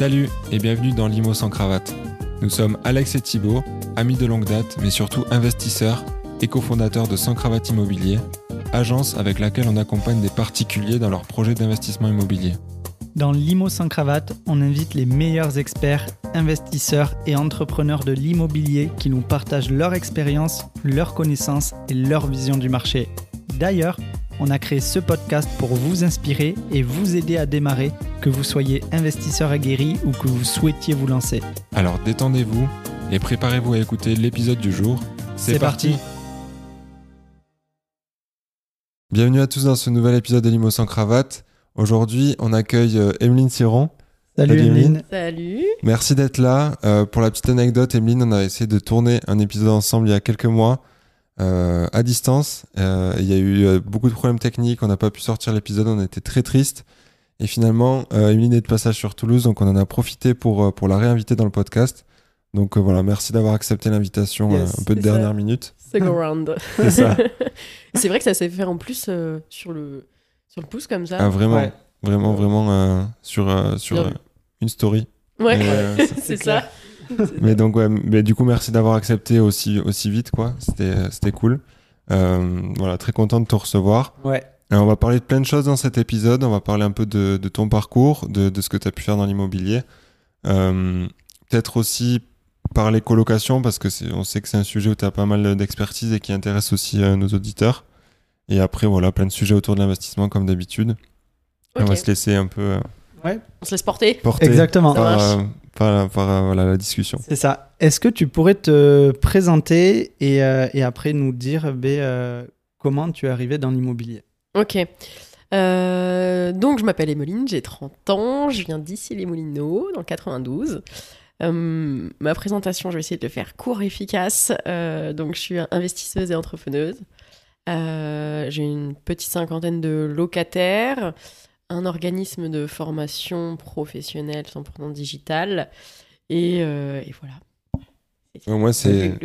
Salut et bienvenue dans Limo sans cravate. Nous sommes Alex et Thibault, amis de longue date, mais surtout investisseurs et cofondateurs de Sans Cravate Immobilier, agence avec laquelle on accompagne des particuliers dans leurs projets d'investissement immobilier. Dans Limo sans cravate, on invite les meilleurs experts, investisseurs et entrepreneurs de l'immobilier qui nous partagent leur expérience, leurs connaissances et leur vision du marché. D'ailleurs, on a créé ce podcast pour vous inspirer et vous aider à démarrer, que vous soyez investisseur aguerri ou que vous souhaitiez vous lancer. Alors détendez-vous et préparez-vous à écouter l'épisode du jour. C'est parti. Bienvenue à tous dans ce nouvel épisode de Limo sans cravate. Aujourd'hui, on accueille euh, Emeline Siron. Salut. Emeline. Salut. Merci d'être là. Euh, pour la petite anecdote, Emeline, on a essayé de tourner un épisode ensemble il y a quelques mois euh, à distance. Euh, Il y a eu euh, beaucoup de problèmes techniques, on n'a pas pu sortir l'épisode, on était très triste. Et finalement, euh, Emeline est de passage sur Toulouse, donc on en a profité pour, pour la réinviter dans le podcast. Donc euh, voilà, merci d'avoir accepté l'invitation Yes, euh, un peu de ça. dernière minute. Second round. C'est ça. c'est vrai que ça s'est fait en plus euh, sur, le, sur le pouce comme ça. Ah, vraiment, Ouais. vraiment, vraiment euh, sur, euh, sur euh, une story. ouais, euh, c'est ça. Mais donc, ouais, mais du coup, merci d'avoir accepté aussi, aussi vite, quoi. C'était, c'était cool. Euh, voilà, très content de te recevoir. Ouais. Et on va parler de plein de choses dans cet épisode. On va parler un peu de, de ton parcours, de, de ce que tu as pu faire dans l'immobilier. Euh, Peut-être aussi parler colocation, parce que c'est- on sait que c'est un sujet où tu as pas mal d'expertise et qui intéresse aussi euh, nos auditeurs. Et après, voilà, plein de sujets autour de l'investissement, comme d'habitude. On va se laisser un peu euh, On se laisse porter. porter Exactement. Ça par, marche. euh, par, par, euh, voilà, la discussion. C'est ça. Est-ce que tu pourrais te présenter et, euh, et après nous dire ben, euh, comment tu es arrivé dans l'immobilier? Ok. Euh, donc, je m'appelle Emeline, j'ai 30 ans, je viens d'ici les Moulineaux, dans le 92. Euh, ma présentation, je vais essayer de le faire court et efficace. Euh, donc, je suis investisseuse et entrepreneuse. Euh, j'ai une petite cinquantaine de locataires, un organisme de formation professionnelle 100% digital. Et, euh, et voilà. Au moins, c'est.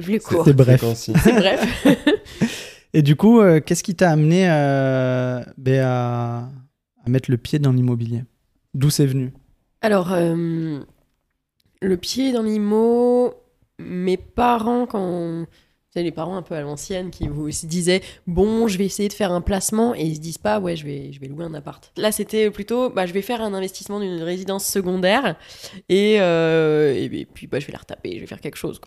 Bref. c'est bref. Et du coup, euh, qu'est-ce qui t'a amené euh, ben, à, à mettre le pied dans l'immobilier? D'où c'est venu? Alors, euh, le pied dans l'IMO, mes parents, quand. Les parents un peu à l'ancienne qui vous disaient Bon, je vais essayer de faire un placement, et ils se disent pas Ouais, je vais, je vais louer un appart. Là, c'était plutôt bah, Je vais faire un investissement d'une résidence secondaire, et, euh, et, puis bah, je vais la retaper, je vais faire quelque chose.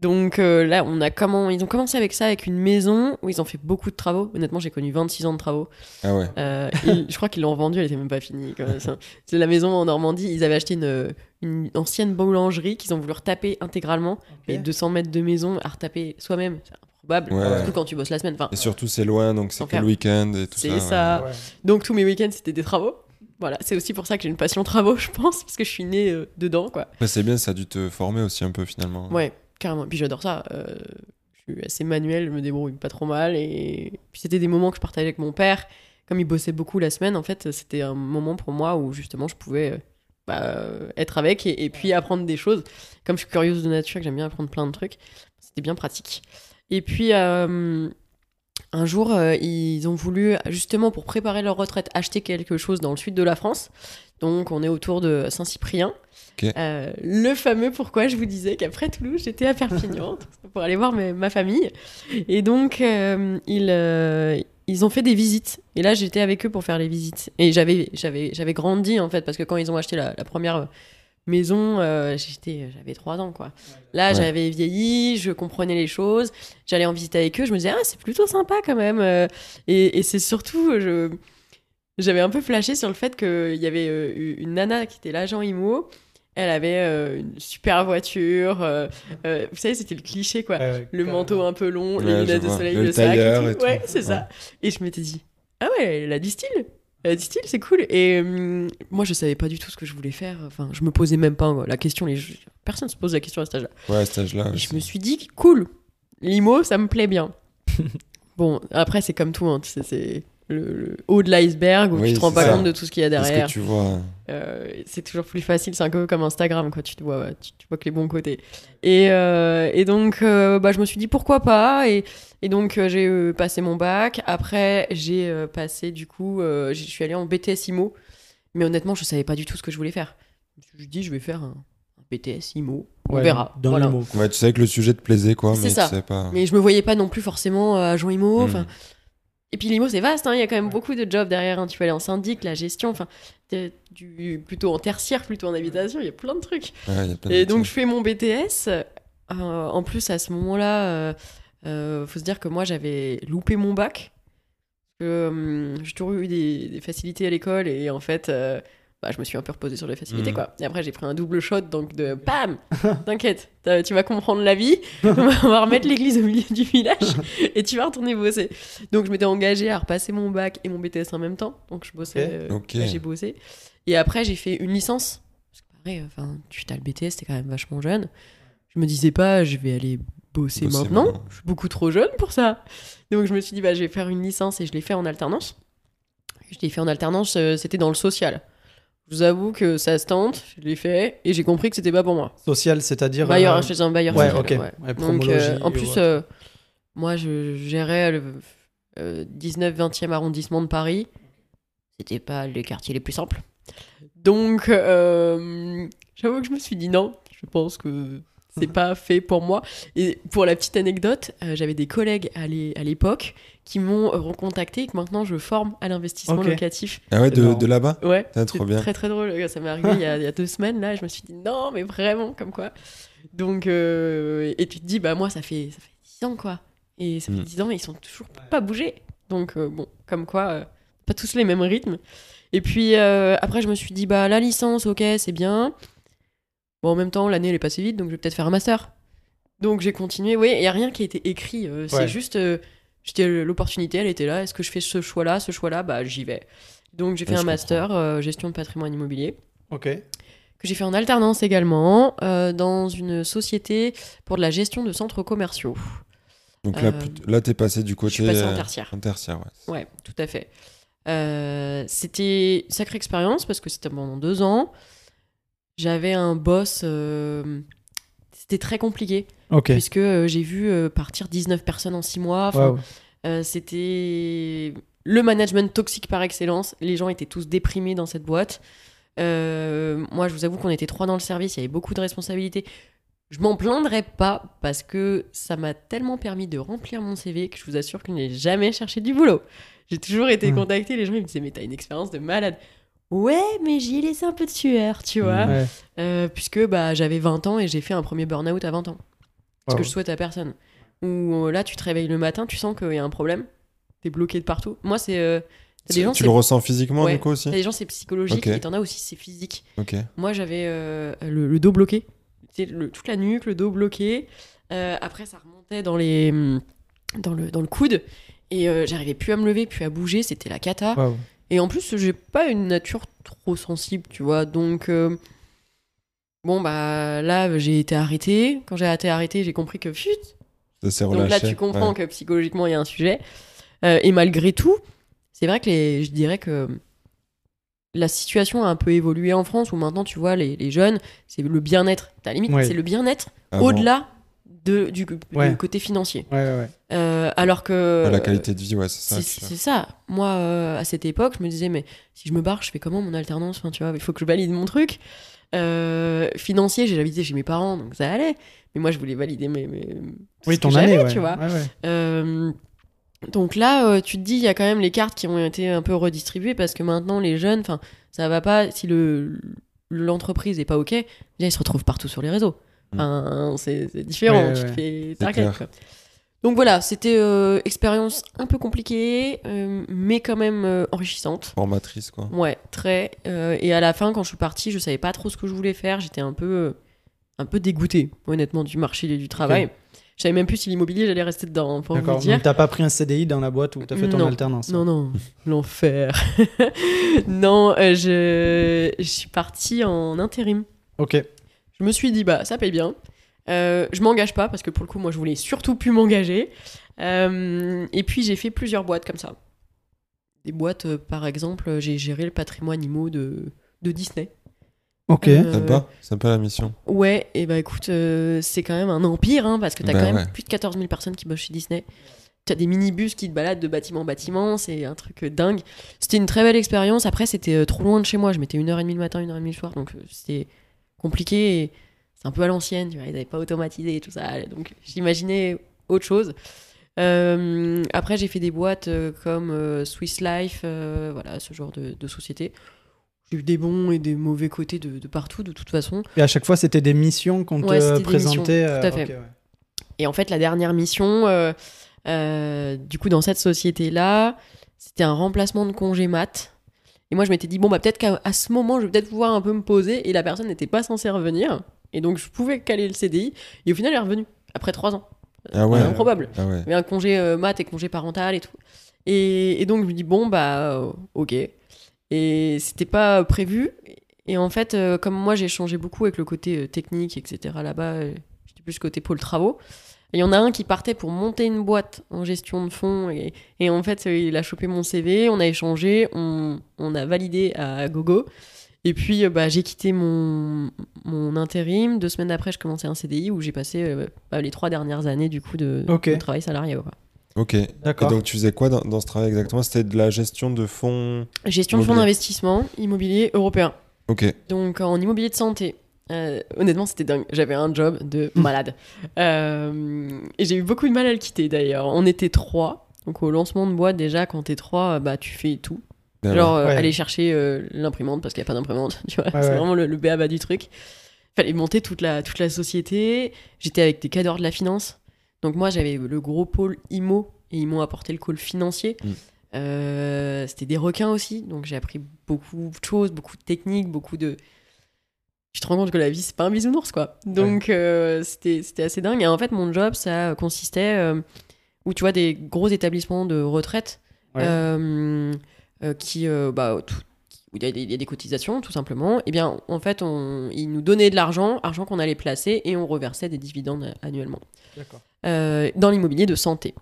Donc euh, là, on a comment... ils ont commencé avec ça, avec une maison où ils ont fait beaucoup de travaux. Honnêtement, j'ai connu 26 ans de travaux. Ah ouais. Euh, ils- je crois qu'ils l'ont vendue, elle était même pas finie. C'est la maison en Normandie. Ils avaient acheté une, une ancienne boulangerie qu'ils ont voulu retaper intégralement. Et 200 mètres de maison à retaper soi-même, c'est improbable. Ouais. Surtout quand tu bosses la semaine. Enfin, Et surtout, c'est loin, donc c'est que le week-end et tout ça. c'est ouais. ça. Donc tous mes week-ends, c'était des travaux. Voilà, c'est aussi pour ça que j'ai une passion travaux, je pense, parce que je suis née euh, dedans, quoi. C'est bien, ça a dû te former aussi un peu finalement. Ouais, carrément. Puis j'adore ça. euh, je suis assez manuel, je me débrouille pas trop mal. Et puis c'était des moments que je partageais avec mon père. Comme il bossait beaucoup la semaine, en fait, c'était un moment pour moi où justement je pouvais euh, bah, euh, être avec et, puis apprendre des choses. Comme je suis curieuse de nature, que j'aime bien apprendre plein de trucs, c'était bien pratique. Et puis un jour, ils ont voulu, justement pour préparer leur retraite, acheter quelque chose dans le sud de la France. Donc on est autour de Saint-Cyprien. Euh, le fameux pourquoi je vous disais qu'après Toulouse, j'étais à Perpignan pour aller voir ma famille. Et donc, euh, ils, euh, ils ont fait des visites. Et là, j'étais avec eux pour faire les visites. Et j'avais, j'avais, j'avais grandi, en fait, parce que quand ils ont acheté la, la première maison, j'étais, j'avais 3 ans, quoi. Là, Ouais. j'avais vieilli, je comprenais les choses. J'allais en visite avec eux, je me disais, ah, c'est plutôt sympa quand même. Et, et c'est surtout, je... J'avais un peu flashé sur le fait qu'il y avait euh, une nana qui était l'agent IMO. Elle avait euh, une super voiture. euh, euh, vous savez, c'était le cliché, quoi. le manteau un peu long, Ouais, les lunettes de soleil, Le le, sac. et et tout. Ouais, c'est ça. Et je m'étais dit, ah ouais, elle a du style. Elle a du style, c'est cool. Et moi, je savais pas du tout ce que je voulais faire. Enfin, je me posais même pas la question. Les... Personne se pose la question à cet âge-là. Ouais, à cet âge-là. Et je me suis dit, cool, l'IMO, ça me plaît bien. bon, après, c'est comme tout, hein, tu sais, c'est le, le haut de l'iceberg où Oui, tu te rends pas ça. compte de tout ce qu'il y a derrière. que tu vois. Euh, c'est toujours plus facile, c'est un peu comme Instagram, quoi. Tu, te vois, tu, tu vois que les bons côtés. Et, euh, et donc, euh, bah, je me suis dit pourquoi pas? Et, et donc, euh, j'ai passé mon bac. Après, j'ai euh, passé, du coup, euh, je suis allée en BTS IMO. Mais honnêtement, je savais pas du tout ce que je voulais faire. je me suis dit, je vais faire un, un BTS IMO. On Ouais, verra. Dans Voilà. les mots. Ouais, tu savais que le sujet te plaisait, quoi, C'est mais ça. tu sais pas. Mais je me voyais pas non plus forcément agent IMO. Hmm. Et puis l'IMO, c'est vaste, hein, il y a quand même beaucoup de jobs derrière. hein. Tu peux aller en syndic, la gestion, enfin, du, plutôt en tertiaire, plutôt en habitation, il y a plein de trucs. Ouais, de Et donc je fais mon BTS. euh, en plus, à ce moment-là, euh, euh, faut se dire que moi, j'avais loupé mon bac. Hum, j'ai toujours eu des, des facilités à l'école et en fait, euh, bah, je me suis un peu reposée sur les facilités. Mhm. Quoi. Et après, j'ai pris un double shot, donc de bam T'inquiète, tu vas comprendre la vie, on va remettre l'église au milieu du village et tu vas retourner bosser. Donc je m'étais engagée à repasser mon bac et mon BTS en même temps, donc je bossais, Ok. euh, j'ai bossé. Et après, j'ai fait une licence. Parce que pareil, enfin, tu as le BTS, t'es quand même vachement jeune. Je me disais pas, je vais aller bosser, Bosser maintenant. maintenant. Je suis beaucoup trop jeune pour ça. Donc je me suis dit, bah, je vais faire une licence et je l'ai fait en alternance. Je l'ai fait en alternance, euh, c'était dans le social. Je vous avoue que ça se tente, je l'ai fait et j'ai compris que c'était pas pour moi. Social, c'est-à-dire. Bailleur, euh, je faisais un bailleur ouais, social, ok. ouais. Ouais, Donc, euh, en plus, euh, moi, je gérais le 19-20e arrondissement de Paris. C'était pas les quartiers les plus simples. Donc, euh, j'avoue que je me suis dit non, je pense que c'est pas fait pour moi. Et pour la petite anecdote, euh, j'avais des collègues à l'époque qui m'ont euh, recontacté et que maintenant je forme à l'investissement locatif. Ah ouais, de, là-bas Ouais, Ah, trop c'est bien. très très drôle. Ça m'est arrivé il, y a, il y a deux semaines là. et Je me suis dit non, mais vraiment, comme quoi. Donc, euh, et tu te dis, bah moi, ça fait, ça fait 10 ans quoi. Et ça fait Mm. 10 ans, et ils sont toujours pas bougés. Donc, euh, bon, comme quoi, euh, pas tous les mêmes rythmes. Et puis euh, après, je me suis dit, bah la licence, ok, c'est bien. Bon, en même temps, l'année elle est passée vite, donc je vais peut-être faire un master. Donc j'ai continué. Oui, il y a rien qui a été écrit. euh, c'est Ouais. juste, euh, j'étais l'opportunité, elle était là. Est-ce que je fais ce choix-là, ce choix-là? Bah j'y vais. Donc j'ai fait Ouais, un master euh, gestion de patrimoine immobilier Ok. que j'ai fait en alternance également euh, dans une société pour de la gestion de centres commerciaux. Donc là, Euh, là t'es passé du côté. je suis passée en euh, tertiaire. En tertiaire, ouais. Ouais, tout à fait. Euh, c'était une sacrée expérience parce que c'était pendant deux ans. J'avais un boss. euh, c'était très compliqué Puisque euh, j'ai vu euh, partir 19 personnes en six mois. Enfin, Waouh. euh, c'était le management toxique par excellence. Les gens étaient tous déprimés dans cette boîte. Euh, moi, je vous avoue qu'on était trois dans le service, il y avait beaucoup de responsabilités. Je m'en plaindrais pas parce que ça m'a tellement permis de remplir mon CV que je vous assure que je n'ai jamais cherché du boulot. J'ai toujours été Hmm. contactée, les gens ils me disaient mais t'as une expérience de malade. Ouais, mais j'y ai laissé un peu de sueur, tu vois. Ouais. Euh, puisque bah, j'avais 20 ans et j'ai fait un premier burn-out à 20 ans. Ce que je souhaite à personne. Où euh, là, tu te réveilles le matin, tu sens qu'il y a un problème, t'es bloqué de partout. Moi, c'est. euh, t'as des gens, Tu le ressens physiquement, Ouais. du coup, aussi t'as des gens, c'est psychologique, Ok. et t'en as aussi, c'est physique. Ok. Moi, j'avais euh, le, le dos bloqué. Le- toute la nuque, le dos bloqué. Euh, après, ça remontait dans, les, hum, dans, le, dans le coude. Et j'arrivais plus à me lever, plus à bouger. C'était la cata. Et en plus, j'ai pas une nature trop sensible, tu vois. Donc, bon, bah là, j'ai été arrêtée. Quand j'ai été arrêtée, j'ai compris que, chut, Ça s'est donc là, tu comprends ouais. que psychologiquement, il y a un sujet. Euh, et malgré tout, c'est vrai que les, je dirais que la situation a un peu évolué en France, où maintenant, tu vois, les, les jeunes, c'est le bien-être. À la limite, Ouais. c'est le bien-être Avant, au-delà de, du, côté financier. Ouais, ouais, ouais. Euh, alors que... La qualité de vie, ouais, c'est ça. C'est ça. Moi, euh, à cette époque, je me disais, mais si je me barre, je fais comment mon alternance? Enfin, tu vois, il faut que je valide mon truc. Euh, financier, j'ai habité chez mes parents, donc ça allait. Mais moi, je voulais valider mes. mes- Oui, ton année, ouais. tu vois. Ouais, ouais. Euh, donc là, euh, tu te dis, il y a quand même les cartes qui ont été un peu redistribuées parce que maintenant, les jeunes, enfin, ça va pas. Si le l'entreprise est pas ok, déjà ils se retrouvent partout sur les réseaux. Enfin, c'est c'est différent. Ouais, ouais, tu te fais target, quoi. Donc voilà, c'était euh, expérience un peu compliquée, euh, mais quand même euh, enrichissante. Formatrice, quoi. Ouais, très. euh, et à la fin, quand je suis partie, je savais pas trop ce que je voulais faire. J'étais un peu, euh, un peu dégoûtée, honnêtement, du marché du travail. Ok. Je savais même plus si l'immobilier, j'allais rester dedans, pour vous D'accord. dire. T'as pas pris un CDI dans la boîte où t'as fait ton Non. alternance Non, non, l'enfer. non, euh, je... je suis partie en intérim. Ok. Je me suis dit, bah, ça paye bien. Euh, je m'engage pas parce que pour le coup, moi, je voulais surtout plus m'engager. Euh, et puis, j'ai fait plusieurs boîtes comme ça. Des boîtes, euh, par exemple, j'ai géré le patrimoine IMO de, de Disney. Ok. Euh, Sympa, sympa la mission. Ouais, et bah écoute, euh, c'est quand même un empire, hein, parce que t'as Bah quand même ouais. plus de 14 000 personnes qui bossent chez Disney. tu as des minibus qui te baladent de bâtiment en bâtiment, c'est un truc dingue. C'était une très belle expérience. Après, c'était trop loin de chez moi. Je mettais une heure et demie le matin, une heure et demie le soir, donc c'était compliqué. et un peu à l'ancienne, tu vois, ils n'avaient pas automatisé et tout ça. Donc j'imaginais autre chose. Euh, après, j'ai fait des boîtes euh, comme euh, Swiss Life, euh, voilà, ce genre de, de société. J'ai eu des bons et des mauvais côtés de, de partout, de toute façon. Et à chaque fois, c'était des missions qu'on Ouais, te présentait. missions, tout à fait. ouais. Et en fait, la dernière mission, euh, du coup, dans cette société-là, c'était un remplacement de congé mat. Et moi, je m'étais dit, bon, bah, peut-être qu'à ce moment, je vais peut-être pouvoir un peu me poser. Et la personne n'était pas censée revenir. Et donc, je pouvais caler le CDI. Et au final, elle est revenue, après trois ans. Ah ouais. Improbable. Ah ouais. Avait un congé euh, mat et congé parental et tout. Et, et donc, je me dis, bon, bah, euh, ok. Et c'était pas prévu. Et en fait, euh, comme moi, j'ai changé beaucoup avec le côté euh, technique, etc. Là-bas, euh, j'étais plus côté pôle travaux. Il y en a un qui partait pour monter une boîte en gestion de fonds. Et, et en fait, euh, il a chopé mon CV, on a échangé, on, on a validé à gogo. Et puis, euh, bah, j'ai quitté mon, mon intérim. Deux semaines après, je commençais un CDI où j'ai passé euh, bah, les trois dernières années du coup de, travail salarié. quoi. Ok. Et D'accord. donc, tu faisais quoi dans, dans ce travail exactement? C'était de la gestion de fonds. Gestion de fonds d'investissement immobilier européen. Ok. Donc en immobilier de santé. Euh, honnêtement, c'était dingue. J'avais un job de malade. Euh, et j'ai eu beaucoup de mal à le quitter d'ailleurs. On était trois. Donc au lancement de boîte, déjà, quand t'es trois, bah, tu fais tout. Ah Genre euh, Ouais. aller chercher euh, l'imprimante parce qu'il n'y a pas d'imprimante. Tu vois, Ouais, c'est ouais. vraiment le, le béaba du truc. Fallait monter toute la, toute la société. J'étais avec des cadres de la finance. Donc moi, j'avais le gros pôle IMO et ils m'ont apporté le call financier. Mm. Euh, C'était des requins aussi. Donc j'ai appris beaucoup de choses, beaucoup de techniques, beaucoup de. Tu te rends compte que la vie, c'est pas un bisounours, quoi. Donc euh, c'était c'était assez dingue. Et en fait, mon job, ça consistait euh, où tu vois des gros établissements de retraite Ouais. euh, qui, euh, bah, tout- où il y, a des- il y a des cotisations, tout simplement. Et bien, en fait, on, ils nous donnaient de l'argent, argent qu'on allait placer, et on reversait des dividendes annuellement. Euh, dans l'immobilier de santé.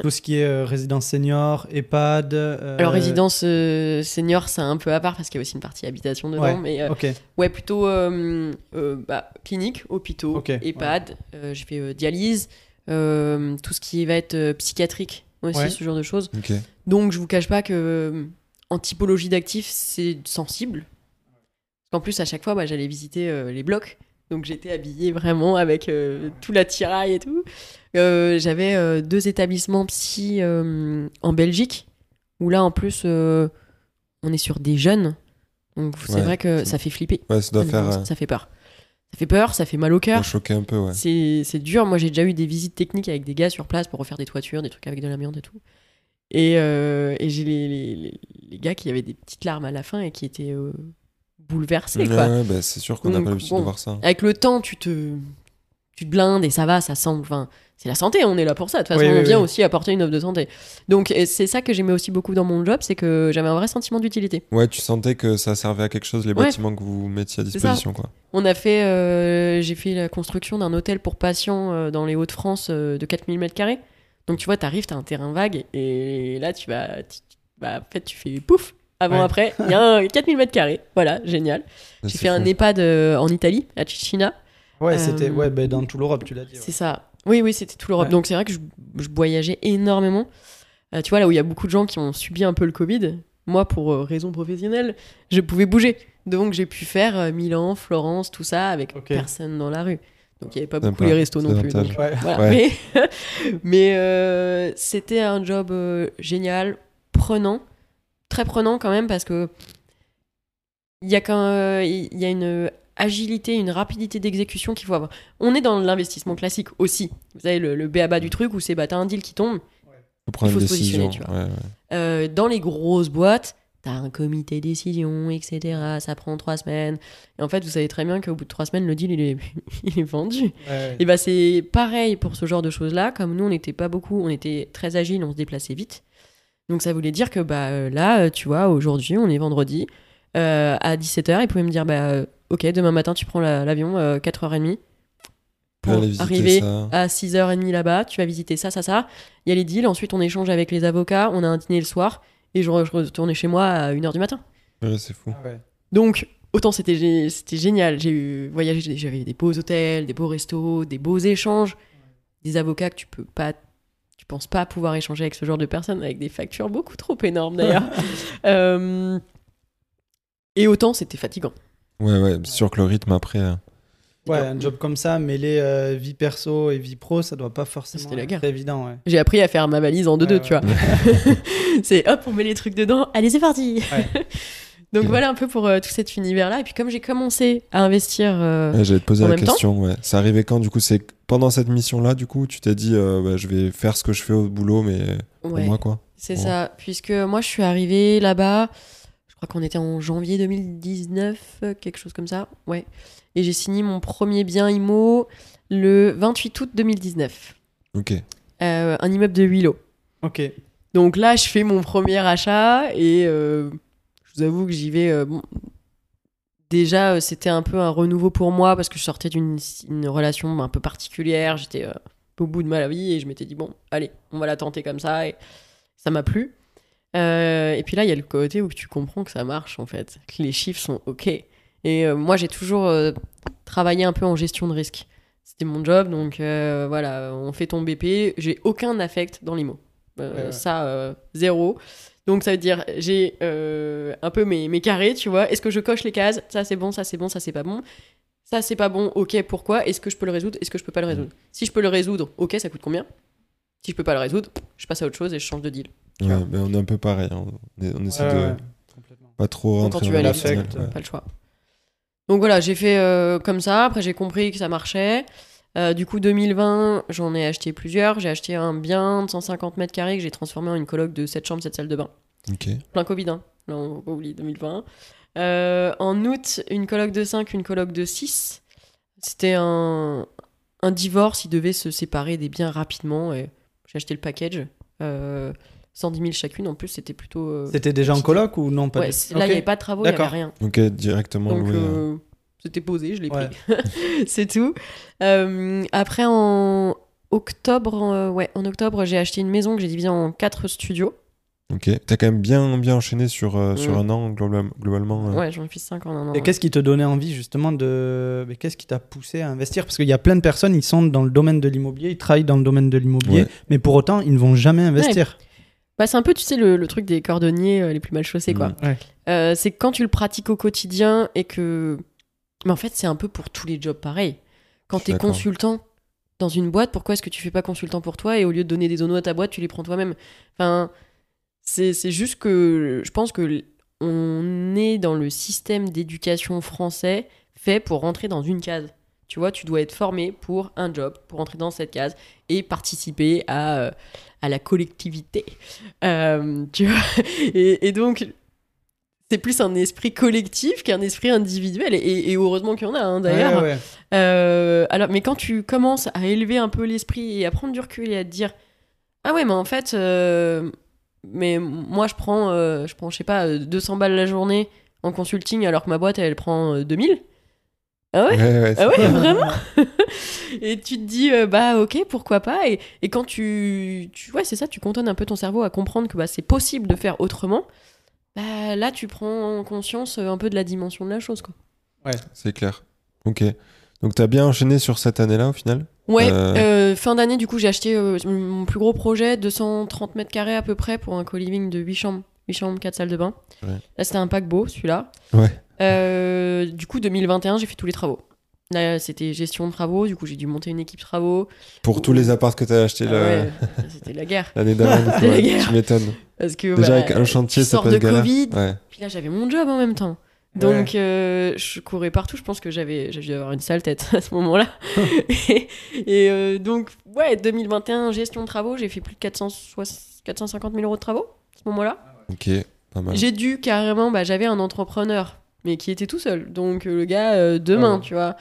Tout ce qui est euh, résidence senior, EHPAD. euh, Alors, résidence euh, senior, c'est un peu à part parce qu'il y a aussi une partie habitation dedans. Ouais. Mais euh, ouais, plutôt euh, euh, bah, clinique, hôpitaux, EHPAD. euh, J'ai fait euh, dialyse, euh, tout ce qui va être euh, aussi, Ouais. ce genre de choses. Donc, je vous cache pas que euh, en typologie d'actifs, c'est sensible. Parce qu'en plus, à chaque fois, bah, j'allais visiter euh, les blocs. Donc, j'étais habillée vraiment avec euh, tout l'attirail et tout. Euh, J'avais euh, deux établissements psy euh, en Belgique, où là, en plus, euh, on est sur des jeunes. Donc, c'est Ouais, vrai que ça fait flipper. Ouais, ça doit faire. Honnêtement, Ça fait peur. Ça fait peur, ça fait mal au cœur. choquer un peu, ouais. C'est dur. Moi, j'ai déjà eu des visites techniques avec des gars sur place pour refaire des toitures, des trucs avec de l'amiante et tout. Et, euh, et j'ai les, les, les- gars qui avaient des petites larmes à la fin et qui étaient euh, bouleversés, Ouais, quoi. ouais, bah, c'est sûr qu'on n'a pas l'habitude bon. de voir ça. Avec le temps, tu te, tu te blindes et ça va, ça semble. Enfin, c'est la santé, on est là pour ça. De toute façon, Oui, on oui, vient oui. aussi apporter une offre de santé. Donc, c'est ça que j'aimais aussi beaucoup dans mon job, c'est que j'avais un vrai sentiment d'utilité. Ouais, tu sentais que ça servait à quelque chose, les Ouais. bâtiments que vous mettiez à disposition, quoi. On a fait, euh, j'ai fait la construction d'un hôtel pour patients euh, dans les Hauts-de-France euh, de 4000 m2. Donc tu vois, t'arrives, t'as un terrain vague et là tu vas, tu- tu- bah, en fait tu fais pouf. Avant Ouais. après, il y a un 4000 m2. Voilà, génial. Ouais, J'ai fait un. EHPAD euh, en Italie, à Ticina. Ouais, c'était ouais, bah, dans toute l'Europe, tu l'as dit. ouais. C'est ça. Oui, oui, c'était tout l'Europe. Ouais. Donc c'est vrai que je, je voyageais énormément. Euh, tu vois, là où il y a beaucoup de gens qui ont subi un peu le Covid, moi, pour euh, raison professionnelle, je pouvais bouger. Donc j'ai pu faire euh, Milan, Florence, tout ça avec personne dans la rue. Donc il n'y avait pas beaucoup les restos non plus. l'avantage. donc, Ouais. voilà. Ouais. Mais, mais, euh, c'était un job euh, génial, prenant, très prenant quand même parce que il y a il y a une agilité, une rapidité d'exécution qu'il faut avoir. On est dans l'investissement classique aussi. Vous savez le, le béaba du truc où c'est bah t'as un deal qui tombe. Faut prendre il faut une se positionner, tu vois. ouais, ouais. Euh, dans les grosses boîtes, t'as un comité décision, etc. Ça prend trois semaines. Et en fait, vous savez très bien qu'au bout de trois semaines, le deal il est, il est vendu. Ouais. Et bah c'est pareil pour ce genre de choses-là. Comme nous, on n'était pas beaucoup, on était très agile, on se déplaçait vite. Donc ça voulait dire que bah euh, là, tu vois, aujourd'hui, on est vendredi, euh, à 17h, ils pouvaient me dire bah ok, demain matin, tu prends la- l'avion, euh, 4h30, pour Aller visiter arriver ça. à 6h30 là-bas, tu vas visiter ça, ça, ça. Il y a les deals, ensuite on échange avec les avocats, on a un dîner le soir, et je, re- je retournais chez moi à 1h du matin. Ouais, c'est fou. Ah ouais. Donc, autant c'était c'était génial. J'ai eu voyagé, j'avais des beaux hôtels, des beaux restos, des beaux échanges, des avocats que tu peux pas tu penses pas pouvoir échanger avec ce genre de personnes avec des factures beaucoup trop énormes d'ailleurs. Euh, et autant c'était fatigant. Ouais, ouais, sûr que le rythme après. euh, Ouais, un job comme ça, mêler euh, vie perso et vie pro, ça doit pas forcément C'était la être guerre. très évident. Ouais. J'ai appris à faire ma valise en deux-deux, Ouais, tu vois. c'est hop, on met les trucs dedans, allez, c'est parti. Ouais. Donc voilà un peu pour euh, tout cet univers-là. Et puis comme j'ai commencé à investir, euh, Ouais, J'allais te poser En la même temps question. Ouais. C'est arrivé quand Du coup, c'est pendant cette mission-là, du coup, tu t'es dit, euh, bah, je vais faire ce que je fais au boulot, mais pour ouais, moi, quoi? c'est Ouais. ça. Puisque moi, je suis arrivée là-bas, crois qu'on était en janvier 2019, euh, quelque chose comme ça. Ouais. Et j'ai signé mon premier bien IMO le 28 août 2019. Ok. Euh, un immeuble de 8 lots. Ok. Donc là, je fais mon premier achat et euh, je vous avoue que j'y vais. euh, bon, déjà, c'était un peu un renouveau pour moi parce que je sortais d'une une relation un peu particulière. J'étais euh, au bout de ma vie et je m'étais dit, bon, allez, on va la tenter comme ça. Et ça m'a plu. Euh, et puis là, il y a le côté où tu comprends que ça marche en fait, que les chiffres sont OK. Et euh, moi, j'ai toujours euh, travaillé un peu en gestion de risque. C'était mon job, donc voilà, on fait ton BP. J'ai aucun affect dans l'IMO. Ouais, ouais. Ça, zéro. Donc ça veut dire, j'ai un peu mes, mes carrés, tu vois. Est-ce que je coche les cases? Ça c'est bon, ça c'est bon, ça c'est pas bon. Ça c'est pas bon, ok, pourquoi? Est-ce que je peux le résoudre? Est-ce que je peux pas le résoudre? Si je peux le résoudre, ok, ça coûte combien? Si je peux pas le résoudre, je passe à autre chose et je change de deal. Ouais, on est un peu pareil. hein. On, est- on essaie Ouais, de pas trop Donc, quand rentrer tu dans vite, ouais. Pas le choix. Donc voilà, j'ai fait euh, comme ça. Après, j'ai compris que ça marchait. Euh, du coup, 2020, j'en ai acheté plusieurs. J'ai acheté un bien de 150 mètres carrés que j'ai transformé en une coloc de 7 chambres, 7 salles de bain. Plein Covid, hein. Là, on va pas oublier 2020. Euh, en août, une coloc de 5, une coloc de 6. C'était un, un divorce. Ils devaient se séparer des biens rapidement. Et j'ai acheté le package. Euh, 110 000 chacune. En plus, c'était plutôt. euh, C'était déjà en coloc ou non pas ouais, du- c'est- Là, il Ok. n'y avait pas de travaux, il n'y avait D'accord. rien. Ok, directement Donc, loué. euh. euh, c'était posé, je l'ai Ouais. pris. c'est tout. Euh, après, en octobre, euh, ouais, en octobre, j'ai acheté une maison que j'ai divisée en quatre studios. Ok. T'as quand même bien, bien enchaîné sur, euh, sur Mm. un an, globa- globalement. euh. Ouais, j'en ai fait 5 en un an. Et ouais. qu'est-ce qui te donnait envie justement de. mais Qu'est-ce qui t'a poussé à investir? Parce qu'il y a plein de personnes, ils sont dans le domaine de l'immobilier, ils travaillent dans le domaine de l'immobilier, Ouais. mais pour autant, ils ne vont jamais investir. Bah, c'est un peu, tu sais, le, le truc des cordonniers euh, les plus mal chaussés, quoi. Ouais. Euh, c'est quand tu le pratiques au quotidien et que. Mais en fait, c'est un peu pour tous les jobs pareil. Quand tu es consultant dans une boîte, pourquoi est-ce que tu fais pas consultant pour toi et au lieu de donner des zonos à ta boîte, tu les prends toi-même? Enfin, c'est c'est juste que je pense que on est dans le système d'éducation français fait pour rentrer dans une case. Tu vois, tu dois être formé pour un job, pour rentrer dans cette case et participer à, euh, à la collectivité. Euh, tu vois et, et donc, c'est plus un esprit collectif qu'un esprit individuel. Et, et heureusement qu'il y en a, hein, d'ailleurs. Ouais, ouais. Euh, alors, mais quand tu commences à élever un peu l'esprit et à prendre du recul et à te dire Ah ouais, mais en fait, mais moi je prends, je prends, je sais pas, euh, 200 balles la journée en consulting alors que ma boîte elle prend euh, 2000. Ah ouais Ouais, ouais, Ah ouais, vraiment Et tu te dis, euh, bah ok, pourquoi pas et, et quand tu, tu ouais, c'est ça, tu contonnes un peu ton cerveau à comprendre que bah, c'est possible de faire autrement, bah là tu prends conscience euh, un peu de la dimension de la chose. Quoi. c'est clair. Ok. Donc t'as bien enchaîné sur cette année-là au final? Ouais, Euh. euh, fin d'année, du coup, j'ai acheté euh, mon plus gros projet, 230 mètres carrés à peu près, pour un co-living de 8 chambres, 8 chambres, 4 salles de bain. Ouais. Là, c'était un paquebot, celui-là. Ouais. Euh, du coup, 2021, j'ai fait tous les travaux. Là, c'était gestion de travaux, du coup, j'ai dû monter une équipe travaux. Pour tous les apparts que t'as achetés Ah ouais, c'était la guerre. l'année d'avant, tu m'étonnes. Parce que, Déjà bah, avec un chantier, tu ça peut de être galère. Covid, puis là, j'avais mon job en même temps. Donc, euh, je courais partout. Je pense que j'avais, dû avoir une sale tête à ce moment-là. et et, euh, donc, ouais, 2021, gestion de travaux, j'ai fait plus de 400, 450 000 euros de travaux à ce moment-là. Ok, pas mal. J'ai dû carrément, bah, j'avais un entrepreneur, mais qui était tout seul. Donc, euh, le gars, euh, demain, Ah ouais. tu vois.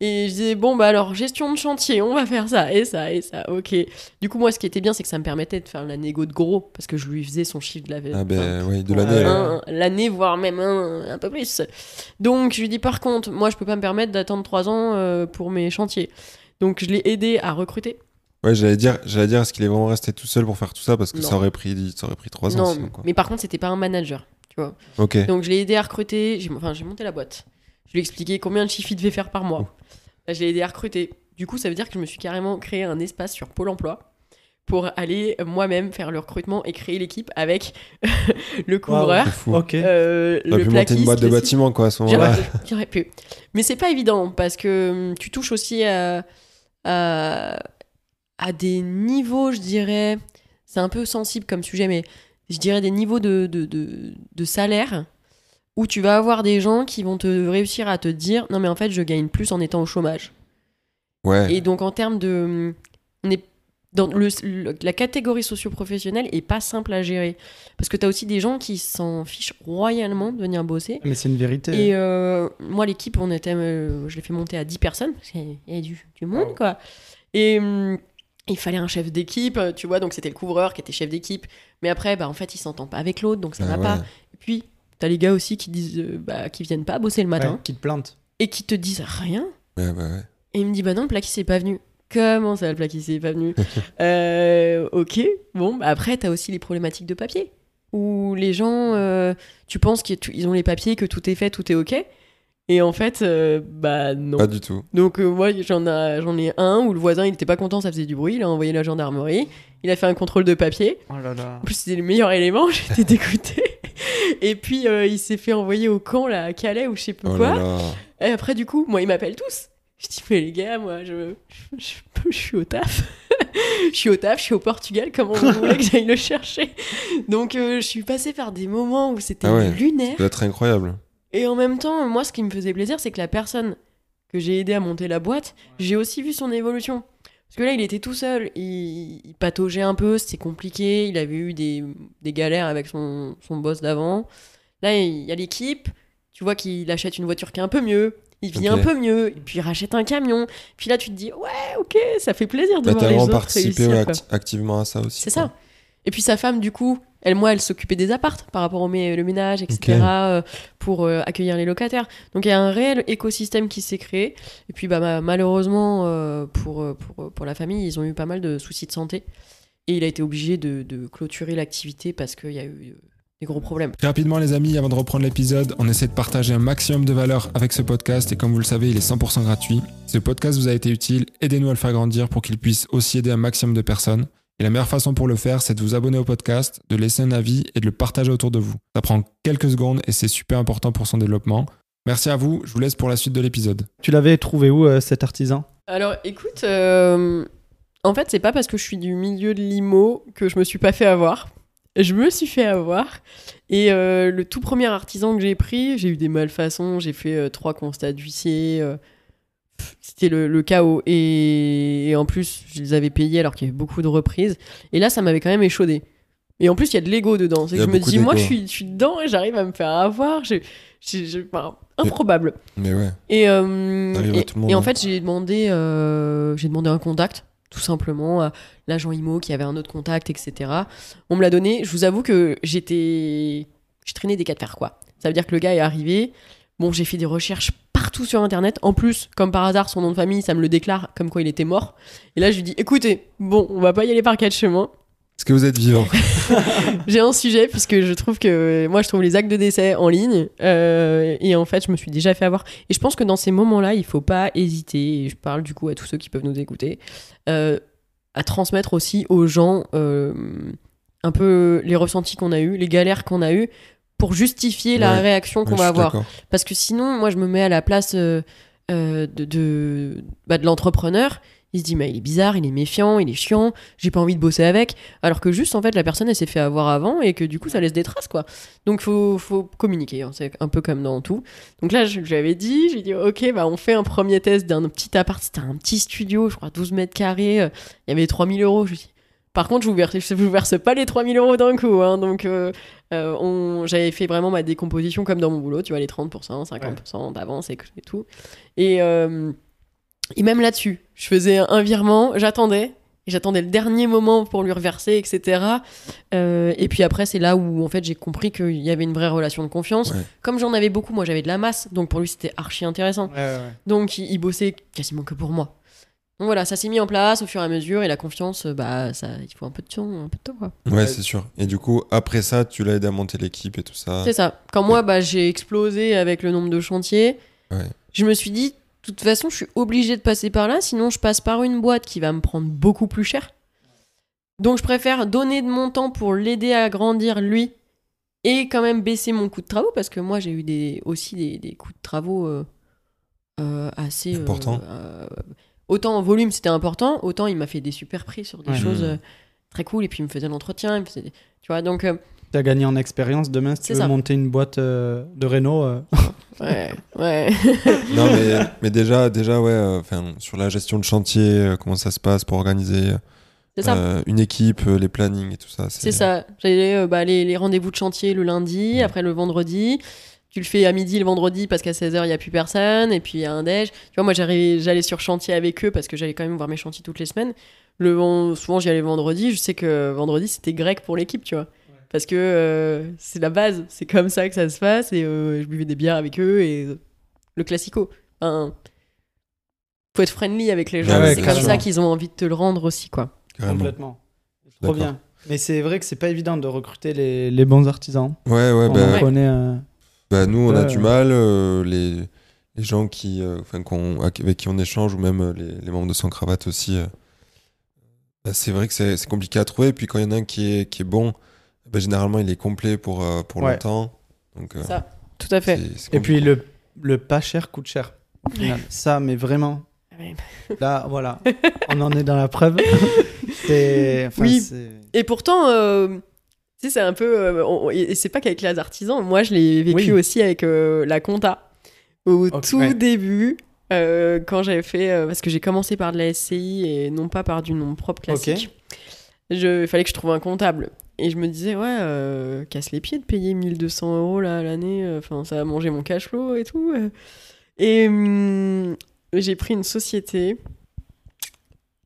Et je disais, bon, bah alors, gestion de chantier, on va faire ça, et ça, et ça, ok. Du coup, moi, ce qui était bien, c'est que ça me permettait de faire la négo de gros, parce que je lui faisais son chiffre de la Ah enfin, ben oui, de l'année. l'année, voire même un, un peu plus. Donc je lui dis par contre, moi je peux pas me permettre d'attendre 3 ans euh, pour mes chantiers. Donc je l'ai aidé à recruter. Ouais, j'allais dire, j'allais dire, est-ce qu'il est vraiment resté tout seul pour faire tout ça parce que Non. ça aurait pris, ça aurait pris trois ans. non, sinon, quoi. mais par contre c'était pas un manager, tu vois. Ok. Donc je l'ai aidé à recruter, j'ai enfin j'ai monté la boîte. Je lui ai expliqué combien de chiffres il devait faire par mois. Oh. Là, Je l'ai aidé à recruter. Du coup, ça veut dire que je me suis carrément créé un espace sur Pôle emploi pour aller moi-même faire le recrutement et créer l'équipe avec le couvreur, C'est fou. Ok. euh, le pu monter une boîte plaquiste, de bâtiment, quoi, à ce moment-là. J'aurais pu. Mais c'est pas évident parce que hum, tu touches aussi à, à, à des niveaux, je dirais. C'est un peu sensible comme sujet, mais je dirais des niveaux de, de, de, de salaire où tu vas avoir des gens qui vont te réussir à te dire non mais en fait je gagne plus en étant au chômage. Ouais. Et donc en termes de on est dans le, le- la catégorie socio-professionnelle est pas simple à gérer parce que tu as aussi des gens qui s'en fichent royalement de venir bosser Mais c'est une vérité. et euh, moi, l'équipe, on était, euh, je l'ai fait monter à 10 personnes, parce qu'il y avait du, du monde, Wow. quoi. Et hum, il fallait un chef d'équipe, euh, tu vois, donc c'était le couvreur qui était chef d'équipe. Mais après, bah, en fait, il s'entend pas avec l'autre, donc ça Ah va ouais. pas. Et puis, t'as les gars aussi qui disent, euh, bah, qui viennent pas bosser le matin, Ouais, qui te plante. et qui te disent rien. Ouais, ouais. Et il me dit, bah non, le plaquis, c'est pas venu. Comment ça, le plaquis, c'est pas venu? Euh, Ok, bon, bah après, t'as aussi les problématiques de papier. Où les gens, euh, tu penses qu'ils ont les papiers, que tout est fait, tout est ok. Et en fait, euh, bah non. Pas du tout. Donc euh, moi, j'en ai, un où le voisin, il était pas content, ça faisait du bruit. Il a envoyé la gendarmerie. Il a fait un contrôle de papier. Oh là là. En plus, c'était le meilleur élément. J'étais dégoûtée. Et puis, euh, il s'est fait envoyer au camp, là, à Calais, ou je sais plus Oh quoi. là là. Et après, du coup, moi, ils m'appellent tous. Je dis, mais les gars, moi, je, je, je suis au taf. je suis au taf, je suis au Portugal, comment vous voulez que j'aille le chercher? Donc, euh, je suis passée par des moments où c'était Ah ouais. lunaire. Ça doit être incroyable. Et en même temps, moi, ce qui me faisait plaisir, c'est que la personne que j'ai aidé à monter la boîte, j'ai aussi vu son évolution. Parce que là, il était tout seul, il, il pataugeait un peu, c'était compliqué, il avait eu des, des galères avec son, son boss d'avant. Là, il y a l'équipe, tu vois qu'il achète une voiture qui est un peu mieux, il vit un peu mieux, et puis il rachète un camion. Puis là, tu te dis, ouais, ok, ça fait plaisir de Bah, voir les vraiment autres participé réussir. ouais, quoi. acti- activement à ça aussi. C'est ça. Et puis sa femme, du coup, elle, moi, elle s'occupait des appartes par rapport au le ménage, etc., euh, pour euh, accueillir les locataires. Donc il y a un réel écosystème qui s'est créé. Et puis bah, ma- malheureusement, euh, pour, pour, pour la famille, ils ont eu pas mal de soucis de santé. Et il a été obligé de, de clôturer l'activité parce qu'il y a eu des gros problèmes. Très rapidement les amis, avant de reprendre l'épisode, on essaie de partager un maximum de valeur avec ce podcast et comme vous le savez, il est 100% gratuit. Si ce podcast vous a été utile, aidez-nous à le faire grandir pour qu'il puisse aussi aider un maximum de personnes. Et la meilleure façon pour le faire, c'est de vous abonner au podcast, de laisser un avis et de le partager autour de vous. Ça prend quelques secondes et c'est super important pour son développement. Merci à vous, je vous laisse pour la suite de l'épisode. Tu l'avais trouvé où euh, cet artisan? Alors écoute, euh, en fait, c'est pas parce que je suis du milieu de l'IMO que je me suis pas fait avoir. Je me suis fait avoir. Et euh, le tout premier artisan que j'ai pris, j'ai eu des malfaçons, j'ai fait euh, trois constats d'huissier. C'était le, le chaos. Et, et en plus, je les avais payés alors qu'il y avait beaucoup de reprises. Et là, ça m'avait quand même échaudé. Et en plus, il y a de l'ego dedans. C'est que je me dis, moi, je suis, je suis dedans et j'arrive à me faire avoir. Je, je- je- enfin, improbable. Mais ouais. Et, euh, et, en hein. fait, j'ai demandé, euh, j'ai demandé un contact, tout simplement, à l'agent IMO qui avait un autre contact, etc. On me l'a donné. Je vous avoue que j'étais. Je traînais des cas de fer, quoi. Ça veut dire que le gars est arrivé. Bon, j'ai fait des recherches partout sur Internet. En plus, comme par hasard, son nom de famille, ça me le déclare comme quoi il était mort. Et là, je lui dis écoutez, bon, on va pas y aller par quatre chemins. Est-ce que vous êtes vivant? J'ai un sujet puisque je trouve que moi je trouve les actes de décès en ligne euh, et en fait je me suis déjà fait avoir et je pense que dans ces moments-là il faut pas hésiter et je parle du coup à tous ceux qui peuvent nous écouter euh, à transmettre aussi aux gens euh, un peu les ressentis qu'on a eu, les galères qu'on a eu pour justifier la réaction qu'on Ouais, va avoir. parce que sinon moi je me mets à la place euh, euh, de de, bah, de l'entrepreneur. Il se dit mais il est bizarre, il est méfiant, il est chiant, j'ai pas envie de bosser avec, alors que juste en fait la personne elle s'est fait avoir avant et que du coup ça laisse des traces quoi. Donc faut, faut communiquer, hein, c'est un peu comme dans tout. Donc là je, je lui avais dit, j'ai dit ok bah on fait un premier test d'un petit appart, c'était un petit studio, je crois 12 mètres carrés, euh, il y avait 3000 euros, je lui dis par contre, je vous verse, je vous verse pas les 3000 euros d'un coup. hein, donc, euh, euh, on- j'avais fait vraiment ma décomposition comme dans mon boulot. Tu vois, les 30%, 50% d'avance et, tout. Et, euh, et même là-dessus, je faisais un virement, j'attendais. J'attendais le dernier moment pour lui reverser, etc. Euh, et puis après, c'est là où en fait j'ai compris qu'il y avait une vraie relation de confiance. Ouais. Comme j'en avais beaucoup, moi j'avais de la masse, donc pour lui c'était archi intéressant. Donc il, il bossait quasiment que pour moi. Donc voilà, ça s'est mis en place au fur et à mesure et la confiance, euh, bah ça, il faut un peu de temps, un peu de temps quoi. Ouais, c'est sûr. Et du coup, après ça, tu l'as aidé à monter l'équipe et tout ça. C'est ça. Quand moi bah j'ai explosé avec le nombre de chantiers, Ouais. je me suis dit de toute façon je suis obligé de passer par là, sinon je passe par une boîte qui va me prendre beaucoup plus cher. Donc je préfère donner de mon temps pour l'aider à grandir lui et quand même baisser mon coût de travaux parce que moi j'ai eu des, aussi des, des coûts de travaux euh, euh, assez euh, Important. euh, autant en volume c'était important, autant il m'a fait des super prix sur des Ouais. choses Mhm. euh, très cool et puis il me faisait l'entretien, il me faisait des- tu vois donc euh, T'as gagné en expérience. Demain, si tu C'est veux ça. monter une boîte euh, de Renault, euh, ouais ouais Non, mais, mais déjà, déjà ouais, euh, enfin, sur la gestion de chantier, euh, comment ça se passe pour organiser ça. euh, une équipe, euh, les plannings et tout ça. C'est ça. J'avais euh, bah, les, les rendez-vous de chantier le lundi, Mm. après le vendredi. Tu le fais à midi le vendredi parce qu'à 16h, il n'y a plus personne. Et puis il y a un déj. Tu vois, moi, j'allais sur chantier avec eux parce que j'allais quand même voir mes chantiers toutes les semaines. Le, ven- souvent, j'y allais le vendredi. Je sais que vendredi, c'était grec pour l'équipe, tu vois. Parce que euh, c'est la base. C'est comme ça que ça se passe. Et euh, je buvais des bières avec eux et euh, le classico. Enfin, faut être friendly avec les gens. Ah ouais, c'est comme ça qu'ils ont envie de te le rendre aussi, quoi. Carrément. complètement. Trop D'accord. bien. Mais c'est vrai que c'est pas évident de recruter les, les bons artisans. Ouais, ouais, On bah, connaît. Bah, nous, on a Ouais, du mal. euh, les, les gens qui, euh, enfin, qu'on- avec qui on échange, ou même euh, les, les membres de Sans Cravate aussi, euh, bah, c'est vrai que c'est c'est compliqué à trouver. Et puis quand il y en a un qui est, qui est bon, bah, généralement, il est complet pour, euh, pour Ouais. longtemps. Donc, euh, Ça, tout à fait. Et puis le, le pas cher coûte cher. Ça, mais vraiment. Là, voilà. On en est dans la preuve. C'est. enfin, Oui. Et pourtant, euh, sais, c'est un peu. euh, on- et c'est pas qu'avec les artisans. Moi, je l'ai vécu Oui. aussi avec euh, la compta. Au tout ouais. début, euh, quand j'avais fait. parce que j'ai commencé par de la SCI et non pas par du nom propre classique. Je- Il fallait que je trouve un comptable. Et je me disais, ouais, casse les pieds de payer 1200 euros là, à l'année. Enfin, ça va manger mon cash flow et tout. Et hum, j'ai pris une société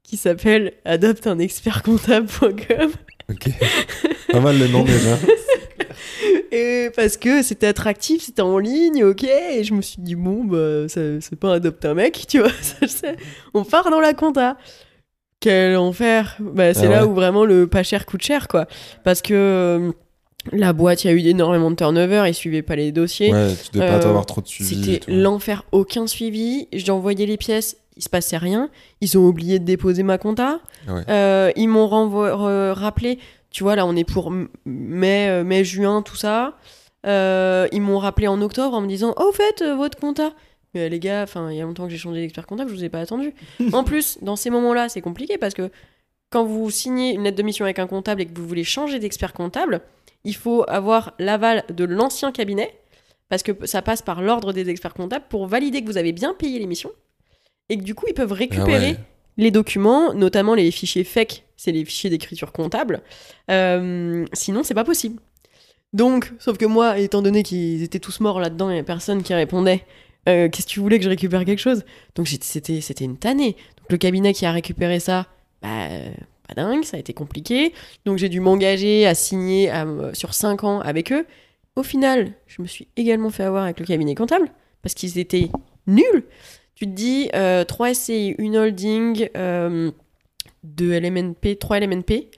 qui s'appelle adopteunexpertcomptable.com. Ok. Pas mal le nom déjà. Et parce que c'était attractif, c'était en ligne, ok. Et je me suis dit, bon, bah, c'est pas adopter un mec, tu vois. ça, je sais. On part dans la compta. Quel enfer. Bah, c'est Ah là où vraiment le pas cher coûte cher, quoi. Parce que euh, la boîte, il y a eu énormément de turnover, ils suivaient pas les dossiers. Ouais, tu devais pas Euh, avoir trop de suivi. C'était l'enfer, aucun suivi. Envoyé les pièces, il se passait rien. Ils ont oublié de déposer ma compta. Ouais. Euh, ils m'ont rappelé, tu vois, là on est pour mai, euh, mai juin, tout ça. Euh, ils m'ont rappelé en octobre en me disant Oh, au fait, euh, votre compta. Mais les gars, enfin, il y a longtemps que j'ai changé d'expert comptable, je vous ai pas attendu. en plus, dans ces moments-là, c'est compliqué parce que quand vous signez une lettre de mission avec un comptable et que vous voulez changer d'expert comptable, il faut avoir l'aval de l'ancien cabinet parce que ça passe par l'ordre des experts comptables pour valider que vous avez bien payé l'émission et que du coup ils peuvent Ah récupérer ouais. Les documents, notamment les fichiers FEC, c'est les fichiers d'écriture comptable. Euh, sinon, c'est pas possible. Donc, sauf que moi, étant donné qu'ils étaient tous morts là-dedans, il y a personne qui répondait. euh, Qu'est-ce que tu voulais que je récupère quelque chose? Donc c'était c'était une tannée. Donc le cabinet qui a récupéré ça, bah pas dingue, ça a été compliqué. Donc j'ai dû m'engager à signer euh, sur 5 ans avec eux. Au final, je me suis également fait avoir avec le cabinet comptable parce qu'ils étaient nuls. Tu te dis, euh, 3 SCI, une holding, euh, deux LMNP, 3 LMNP.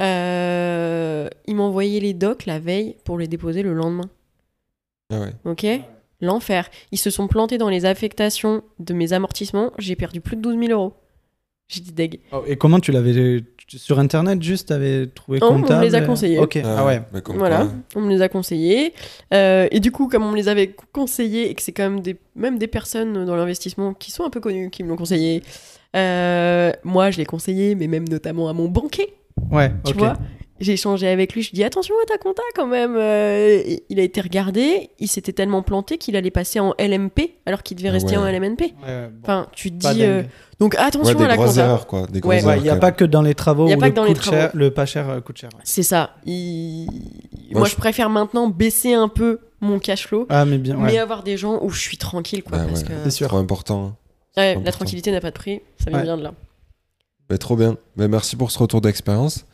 Euh, ils m'ont envoyé les docs la veille pour les déposer le lendemain. Ah ouais. Ok? L'enfer. Ils se sont plantés dans les affectations de mes amortissements. J'ai perdu plus de 12 000 euros. J'ai dit deg. Oh, et comment tu l'avais sur internet juste t'avais trouvé Oh, on me comptable les a conseillés. Ok. Ah, ouais. mais comme Voilà, on me les a conseillés. Euh, et du coup, comme on me les avait conseillés et que c'est quand même des, même des personnes dans l'investissement qui sont un peu connues qui me l'ont conseillé, euh, moi je l'ai conseillé, mais même notamment à mon banquier. Ouais. Tu ok. vois? J'ai échangé avec lui, je dis attention à ta compta quand même. Euh, il a été regardé, il s'était tellement planté qu'il allait passer en LMP alors qu'il devait Ah rester ouais. en LMNP. Ouais, ouais, bon, Enfin, tu te dis. euh, donc Ouais, attention des à la grosses compta. erreurs, quoi. Des grosses Ouais, erreurs, Ouais, il n'y a pas que dans les travaux Il y a où pas le, que dans les coûte cher- travaux. le pas cher euh, coûte cher. ouais. C'est ça. Il- Moi, Moi, je- je préfère maintenant baisser un peu mon cash flow, Ah, mais bien. mais avoir des gens où je suis tranquille, quoi. Parce ouais. que C'est sûr. Trop important. Ouais, important. la tranquillité n'a pas de prix, ça vient Ouais. bien de là. Bah, trop bien. Bah, merci pour ce retour d'expérience.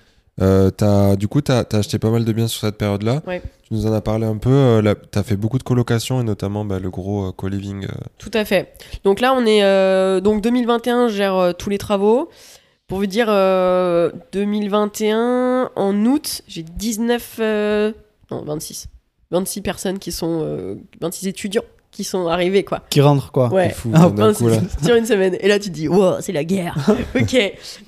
Euh, t'as- du coup, tu as, acheté pas mal de biens sur cette période-là. Ouais. Tu nous en as parlé un peu. tu as fait beaucoup de colocations et notamment bah, le gros euh, co-living. euh. Tout à fait. Donc là, on est. euh, donc 2021, je gère euh, tous les travaux. Pour vous dire, euh, 2021, en août, j'ai 19. euh, non, 26. 26 personnes qui sont. euh, 26 étudiants qui sont arrivés, quoi. Qui rentre quoi. Ouais. C'est fou, Ah, Un, coup, là. sur une semaine. Et là, tu te dis, wow, c'est la guerre. ok.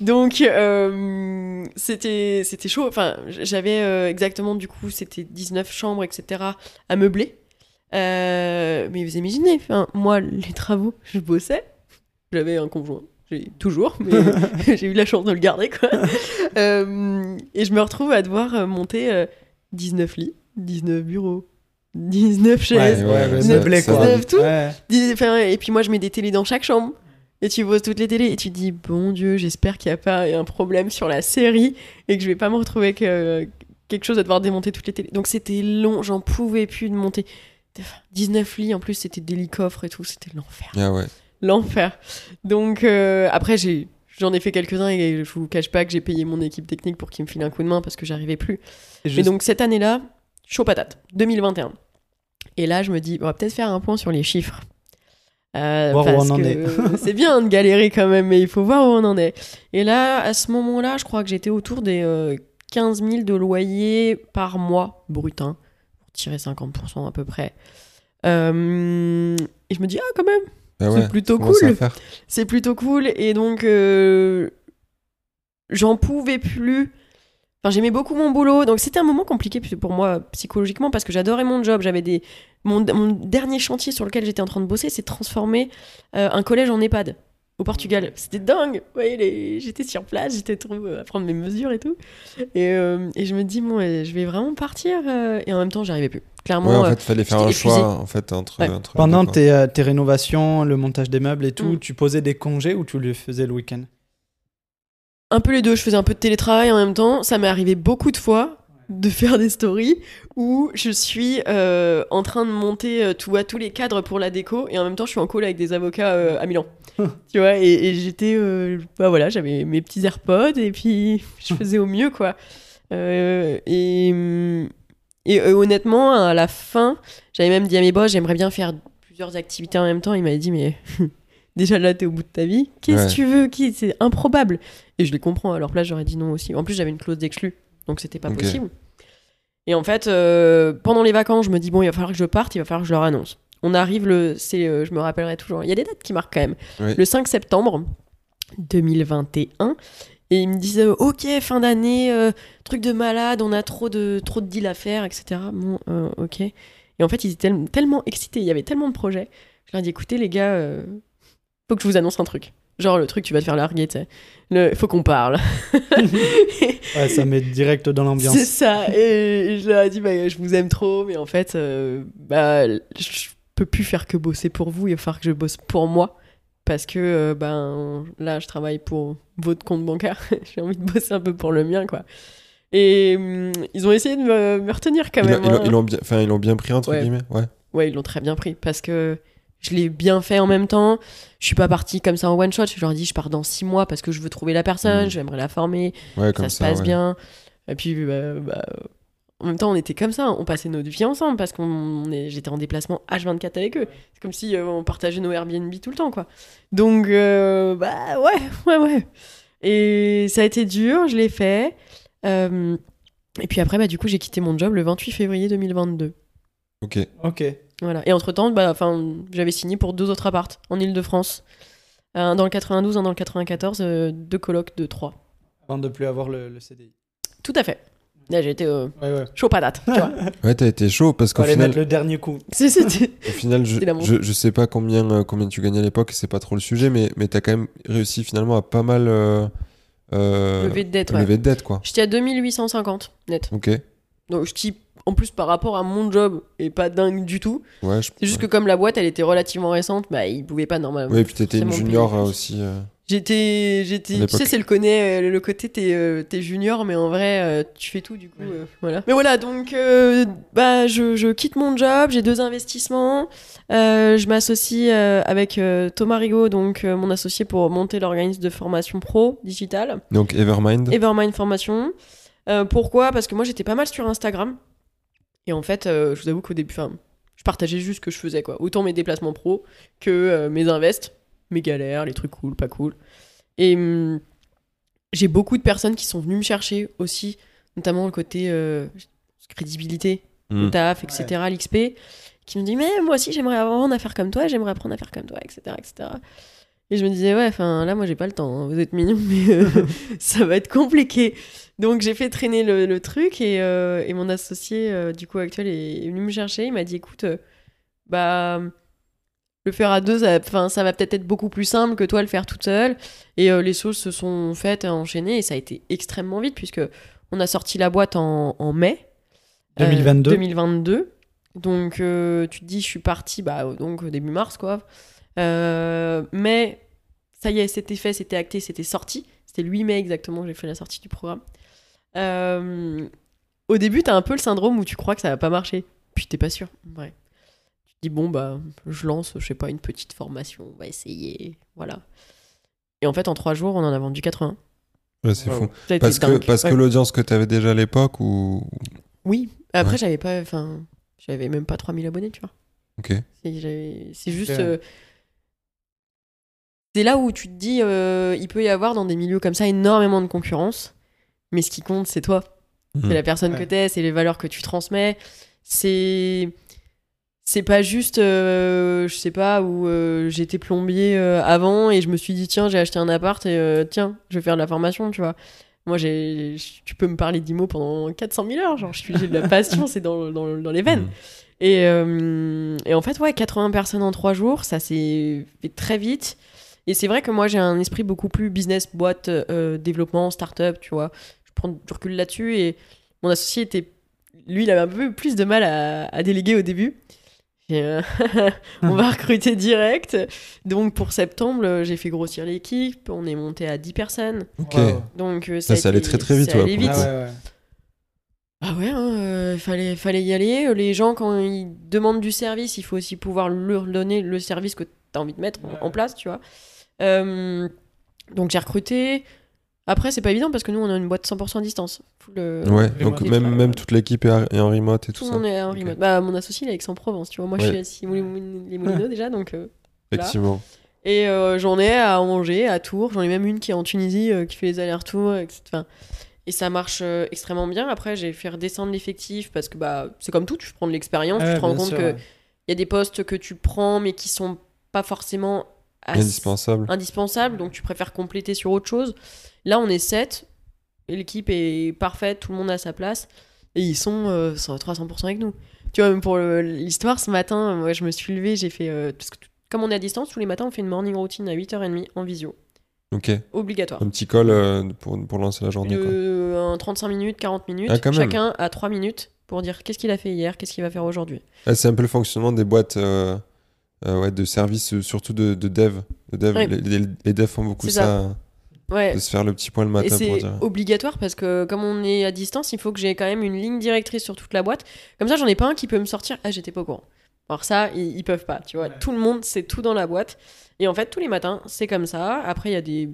Donc, euh, c'était, c'était chaud. Enfin, j'avais euh, exactement, du coup, c'était 19 chambres, etc. à meubler. Euh, mais vous imaginez, enfin, moi, les travaux, je bossais. J'avais un conjoint. J'ai toujours, mais j'ai eu la chance de le garder, quoi. Euh, et je me retrouve à devoir monter euh, 19 lits, 19 bureaux, 19 chaises. Ouais, ouais, le ça- meublé ça quoi. va vite. tout. Ouais. Dis- enfin, et puis moi, je mets des télés dans chaque chambre. Et tu vois toutes les télés et tu te dis, bon Dieu, j'espère qu'il n'y a pas un problème sur la série et que je vais pas me retrouver avec euh, quelque chose à devoir démonter toutes les télés. Donc c'était long, j'en pouvais plus de monter. 19 lits, en plus, c'était des lits coffres et tout, c'était l'enfer. Ah ouais. L'enfer. Donc euh, après, j'ai. J'en ai fait quelques-uns et je vous cache pas que j'ai payé mon équipe technique pour qu'ils me filent un coup de main parce que j'arrivais plus. Et Mais juste- donc cette année-là, chaud patate, 2021. Et là, je me dis, on va peut-être faire un point sur les chiffres. Euh, Voir où on en que est. c'est bien de galérer quand même, mais il faut voir où on en est. Et là, à ce moment-là, je crois que j'étais autour des euh, 15 000 de loyer par mois, brut, hein, pour tirer 50% à peu près. Euh, et je me dis, ah, quand même, Ah C'est ouais, plutôt cool. c'est plutôt cool. Et donc, euh, j'en pouvais plus. Enfin, j'aimais beaucoup mon boulot, donc c'était un moment compliqué pour moi psychologiquement parce que j'adorais mon job. J'avais des mon, mon dernier chantier sur lequel j'étais en train de bosser, c'est de transformer euh, un collège en EHPAD au Portugal. C'était dingue. Vous voyez, les- j'étais sur place, j'étais trop à prendre mes mesures et tout. Et, euh, et je me dis bon, je vais vraiment partir. euh, et en même temps, j'arrivais plus. Clairement, Ouais, en fait, fallait faire un choix en fait entre. Ouais. entre les Pendant tes, tes rénovations, le montage des meubles et tout, Mm. tu posais des congés ou tu le faisais le week-end? Un peu les deux. Je faisais un peu de télétravail en même temps. Ça m'est arrivé beaucoup de fois de faire des stories où je suis euh, en train de monter euh, tout, à tous les cadres pour la déco et en même temps je suis en call avec des avocats euh, à Milan. tu vois, et, et j'étais. bah voilà, j'avais mes petits AirPods et puis je faisais au mieux quoi. Et. hum, Et honnêtement, à la fin, j'avais même dit à mes boss, j'aimerais bien faire plusieurs activités en même temps. Il m'avait dit, mais déjà là, t'es au bout de ta vie. Qu'est-ce que Ouais. tu veux Qui C'est improbable. Et je les comprends. À leur place, j'aurais dit non aussi. En plus, j'avais une clause d'exclus, donc c'était pas possible. Et en fait, euh, pendant les vacances, je me dis bon, il va falloir que je parte, il va falloir que je leur annonce. On arrive le, c'est, euh, je me rappellerai toujours. Il y a des dates qui marquent quand même. Oui. Le 5 septembre 2021. Et ils me disaient, ok, fin d'année, euh, truc de malade, on a trop de, trop de deals à faire, etc. Bon, euh, ok. Et en fait, ils étaient tel- tellement excités, il y avait tellement de projets. Je leur ai dit, écoutez, les gars, euh, faut que je vous annonce un truc. Genre le truc, tu vas te faire larguer, tu sais. Le, faut qu'on parle. Ouais, ça met direct dans l'ambiance. C'est ça. Et je leur ai dit, bah, je vous aime trop, mais en fait, euh, bah, je peux plus faire que bosser pour vous. Il va falloir que je bosse pour moi. Parce que euh, ben, là, je travaille pour votre compte bancaire. J'ai envie de bosser un peu pour le mien, quoi. Et hum, ils ont essayé de me, me retenir quand même. l'ont- ils l'ont- hein. ils l'ont bien, pris entre Ouais. guillemets. Ouais. Ouais, ils l'ont très bien pris parce que je l'ai bien fait en même temps. Je suis pas partie comme ça en one shot. Je leur ai dit, je pars dans six mois parce que je veux trouver la personne, Mhm. j'aimerais la former, Ouais, comme ça ça. se passe ouais. bien. Et puis, bah, bah, en même temps, on était comme ça. On passait notre vie ensemble parce qu'on est... j'étais en déplacement H24 avec eux. C'est comme si euh, on partageait nos Airbnb tout le temps, quoi. Donc, euh, bah ouais, ouais, ouais. Et ça a été dur, je l'ai fait. Euh, et puis après, bah, du coup, j'ai quitté mon job le 28 février 2022. Ok. Ok. Voilà. Et entre-temps, bah, enfin, j'avais signé pour deux autres appartes en Ile-de-France. Un dans le 92, un dans le 94, euh, deux colocs de trois. Avant de plus avoir le, le CDI. Tout à fait. Là, j'ai été euh, Ouais, ouais. chaud patate, tu vois. Ouais, t'as été chaud parce qu'au Fallait final, mettre le dernier coup. Au final, je, sais pas combien, euh, combien tu gagnais à l'époque, c'est pas trop le sujet, mais, mais t'as quand même réussi finalement à pas mal euh, euh, levé de dette, ouais. lever de dette, quoi. J'étais à 2850 net. Ok. Donc, je type, en plus, par rapport à mon job, et pas dingue du tout. Ouais, je... C'est juste que comme la boîte, elle était relativement récente, bah, ils pouvaient pas normalement. Ouais, et puis t'étais une junior payer euh, aussi. euh. J'étais, j'étais, tu sais, c'est le, connaît, le côté t'es, euh, t'es junior, mais en vrai, euh, tu fais tout du coup, euh, voilà. Mais voilà, donc, euh, bah, je, je quitte mon job, j'ai deux investissements, euh, je m'associe euh, avec euh, Thomas Rigaud, donc euh, mon associé pour monter l'organisme de formation pro digital, Donc Evermind. Evermind Formation. Euh, pourquoi? Parce que moi, j'étais pas mal sur Instagram, et en fait, euh, je vous avoue qu'au début, enfin, je partageais juste ce que je faisais, quoi. Autant mes déplacements pro que euh, mes invests, mes galères, les trucs cool, pas cool. Et hum, j'ai beaucoup de personnes qui sont venues me chercher aussi, notamment le côté euh, crédibilité. Mm. au taf, etc., l'XP, qui me dit mais moi aussi j'aimerais apprendre à faire comme toi, j'aimerais apprendre à faire comme toi, etc., etc. Et je me disais ouais, enfin là moi j'ai pas le temps, hein. vous êtes mignons, mais euh, ça va être compliqué. Donc j'ai fait traîner le, le truc et, euh, et mon associé euh, du coup actuel est, est venu me chercher, il m'a dit écoute, bah le faire à deux, ça, ça va peut-être être beaucoup plus simple que toi le faire toute seule. Et les choses se sont faites, enchaînées, et ça a été extrêmement vite, puisque on a sorti la boîte en, en mai. euh, 2022. 2022. Donc, tu te dis, je suis partie, bah, donc, début mars, quoi. Euh, mais, ça y est, c'était fait, c'était acté, c'était sorti. C'était le 8 mai exactement que j'ai fait la sortie du programme. Euh, au début, t'as un peu le syndrome où tu crois que ça va pas marcher. Puis t'es pas sûr. Ouais. Tu te dis, bon, bah, je lance, je sais pas, une petite formation, on va essayer. Voilà. Et en fait, en trois jours, on en a vendu 80. Ouais, c'est Wow. fou. Parce que, parce que l'audience que tu avais déjà à l'époque ou. Oui. Après, Ouais. j'avais pas. Enfin, j'avais même pas 3000 abonnés, tu vois. Ok. C'est juste. Euh, c'est là où tu te dis, euh, il peut y avoir dans des milieux comme ça énormément de concurrence, mais ce qui compte, c'est toi. Mm. C'est la personne que Ouais. t'es, c'est les valeurs que tu transmets. C'est. C'est pas juste, euh, je sais pas, où euh, j'étais plombier euh, avant et je me suis dit, tiens, j'ai acheté un appart et euh, tiens, je vais faire de la formation, tu vois. Moi, j'ai, tu peux me parler d'IMO pendant 400 000 heures, genre, je suis- j'ai de la passion, c'est dans, dans, dans les veines. Mm. Et, euh, et en fait, ouais, 80 personnes en 3 jours, ça s'est fait très vite. Et c'est vrai que moi, j'ai un esprit beaucoup plus business, boîte, euh, développement, start-up, tu vois. Je prends du recul là-dessus et mon associé était. Lui, il avait un peu plus de mal à, à déléguer au début. Euh, on va recruter direct. Donc pour septembre, euh, j'ai fait grossir l'équipe. On est monté à 10 personnes. Ok. Wow. Donc Ça, a ça allait très, très vite, ça allait vite. Ah ouais, ouais. Ah ouais, hein, euh, fallait, fallait y aller. Les gens, quand ils demandent du service, il faut aussi pouvoir leur donner le service que tu as envie de mettre en- en place, tu vois. Euh, donc j'ai recruté. Après, c'est pas évident parce que nous, on a une boîte 100% à distance. Full, euh, Ouais, donc même, même toute l'équipe est en remote et tout Tout le ça. monde est en remote. Bah, mon associé, il est à Aix-en-Provence, tu vois. Moi, je suis à les Moulineaux déjà, donc. euh, Effectivement. Et euh, j'en ai à Angers, à Tours. J'en ai même une qui est en Tunisie, euh, qui fait les allers-retours. etc. Enfin, et ça marche euh, extrêmement bien. Après, j'ai fait redescendre l'effectif parce que bah, c'est comme tout, tu prends de l'expérience, tu te rends compte qu'il y a des postes que tu prends mais qui sont pas forcément Indispensable. indispensables, donc tu préfères compléter sur autre chose. Là, on est 7, l'équipe est parfaite, tout le monde a sa place, et ils sont, euh, sont à 300% avec nous. Tu vois, même pour le- l'histoire, ce matin, moi, je me suis levée, j'ai fait... euh, parce que comme on est à distance, tous les matins, on fait une morning routine à 8h30 en visio. Ok. Obligatoire. Un petit call euh, pour, pour lancer la journée. Quoi. Un 35 minutes, 40 minutes. Ah. Chacun a 3 minutes pour dire qu'est-ce qu'il a fait hier, qu'est-ce qu'il va faire aujourd'hui. Ah, c'est un peu le fonctionnement des boîtes euh, ouais, de services, euh, surtout de, de dev. De dev Ouais. les, les- les devs font beaucoup ça, Ouais. de se faire le petit point le matin c'est obligatoire parce que comme on est à distance, il faut que j'ai quand même une ligne directrice sur toute la boîte. Comme ça, j'en ai pas un qui peut me sortir. Ah, j'étais pas au courant. Alors ça, ils, ils peuvent pas. Tu vois, Ouais. tout le monde c'est tout dans la boîte. Et en fait, tous les matins, c'est comme ça. Après, il y a des,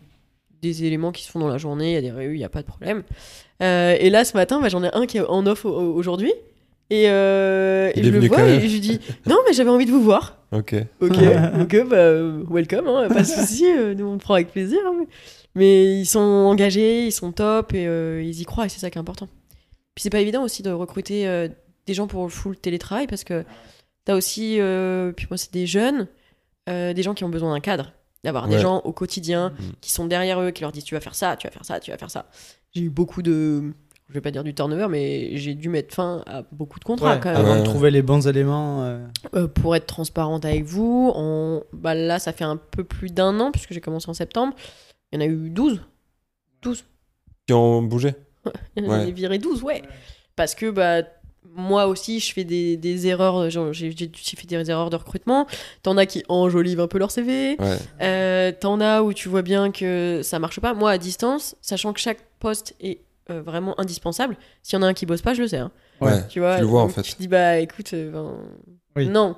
des éléments qui se font dans la journée. Il y a des réunions, il y a pas de problème. Euh, et là, ce matin, bah, j'en ai un qui est en off au- au- aujourd'hui. Et, euh, et je le vois et je lui dis non, mais j'avais envie de vous voir. Ok. Ok, ok, bah, welcome, hein, pas de souci, euh, nous on prend avec plaisir. hein, mais... mais ils sont engagés, ils sont top et euh, ils y croient et c'est ça qui est important. Puis c'est pas évident aussi de recruter euh, des gens pour le full télétravail parce que t'as aussi, euh, puis moi c'est des jeunes, euh, des gens qui ont besoin d'un cadre, d'avoir des gens au quotidien Mm. qui sont derrière eux, qui leur disent tu vas faire ça, tu vas faire ça, tu vas faire ça. J'ai eu beaucoup de, je vais pas dire du turnover, mais j'ai dû mettre fin à beaucoup de contrats Ouais, quand même. avant Ouais. de trouver les bons éléments. euh, Euh, pour être transparente avec vous, bah là, ça fait un peu plus d'un an, puisque j'ai commencé en septembre. Il y en a eu 12. Qui ont bougé Il y en Ouais. a viré 12, ouais. Parce que bah, moi aussi, je fais des, des erreurs. J'ai fait des erreurs de recrutement. T'en as qui enjolivent un peu leur CV. Ouais. Euh, T'en as où tu vois bien que ça marche pas. Moi, à distance, sachant que chaque poste est euh, vraiment indispensable, s'il y en a un qui bosse pas, je le sais. hein. Ouais. Tu vois, Tu le vois, en fait. Tu te dis, bah écoute, euh, ben, Oui. non.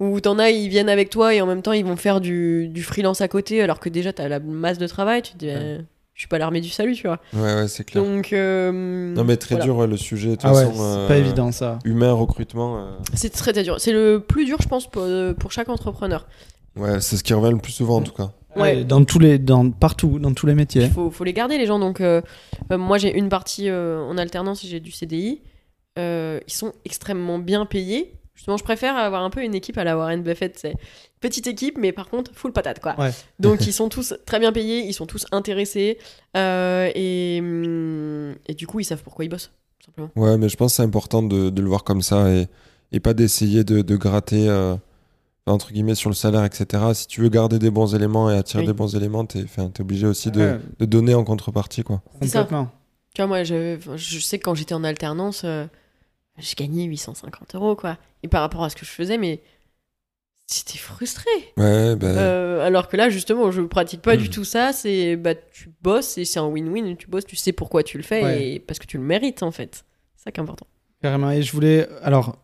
Ou t'en as, ils viennent avec toi et en même temps, ils vont faire du, du freelance à côté alors que déjà, t'as la masse de travail. Tu te dis, Ouais. bah, je suis pas l'armée du salut, tu vois. Ouais, ouais, c'est clair. Donc. euh, non, mais très voilà. dur ouais, le sujet. De toute Ah ouais, c'est euh, pas évident ça. Humain, recrutement. euh, C'est très, très dur. C'est le plus dur, je pense, pour, pour chaque entrepreneur. Ouais, c'est ce qui revient le plus souvent en tout cas. Ouais. Ouais, dans tous les, dans partout, dans tous les métiers. Il faut, faut les garder, les gens. Donc, euh, euh, moi, j'ai une partie euh, en alternance, j'ai du CDI. euh, ils sont extrêmement bien payés. Justement, je préfère avoir un peu une équipe à la Warren Buffett. C'est petite équipe, mais par contre, full patate, quoi. Ouais. Donc, ils sont tous très bien payés, ils sont tous intéressés. euh, et, hum, et du coup, ils savent pourquoi ils bossent, simplement. Ouais, mais je pense que c'est important de, de le voir comme ça et, et pas d'essayer de, de gratter, euh, entre guillemets, sur le salaire, etc. Si tu veux garder des bons éléments et attirer Oui. des bons éléments, t'es enfin, t'es obligé aussi de, Ouais, de donner en contrepartie, quoi. C'est ça. complètement. Tu vois, moi, je, je sais que quand j'étais en alternance, euh, je gagnais 850 euros, quoi. Et par rapport à ce que je faisais, mais c'était frustré. Ouais, bah, Euh, alors que là, justement, je pratique pas du tout ça. C'est bah, tu bosses et c'est un win-win. Tu bosses, tu sais pourquoi tu le fais Ouais. et parce que tu le mérites, en fait. C'est ça qui est important. Carrément. Et je voulais. Alors,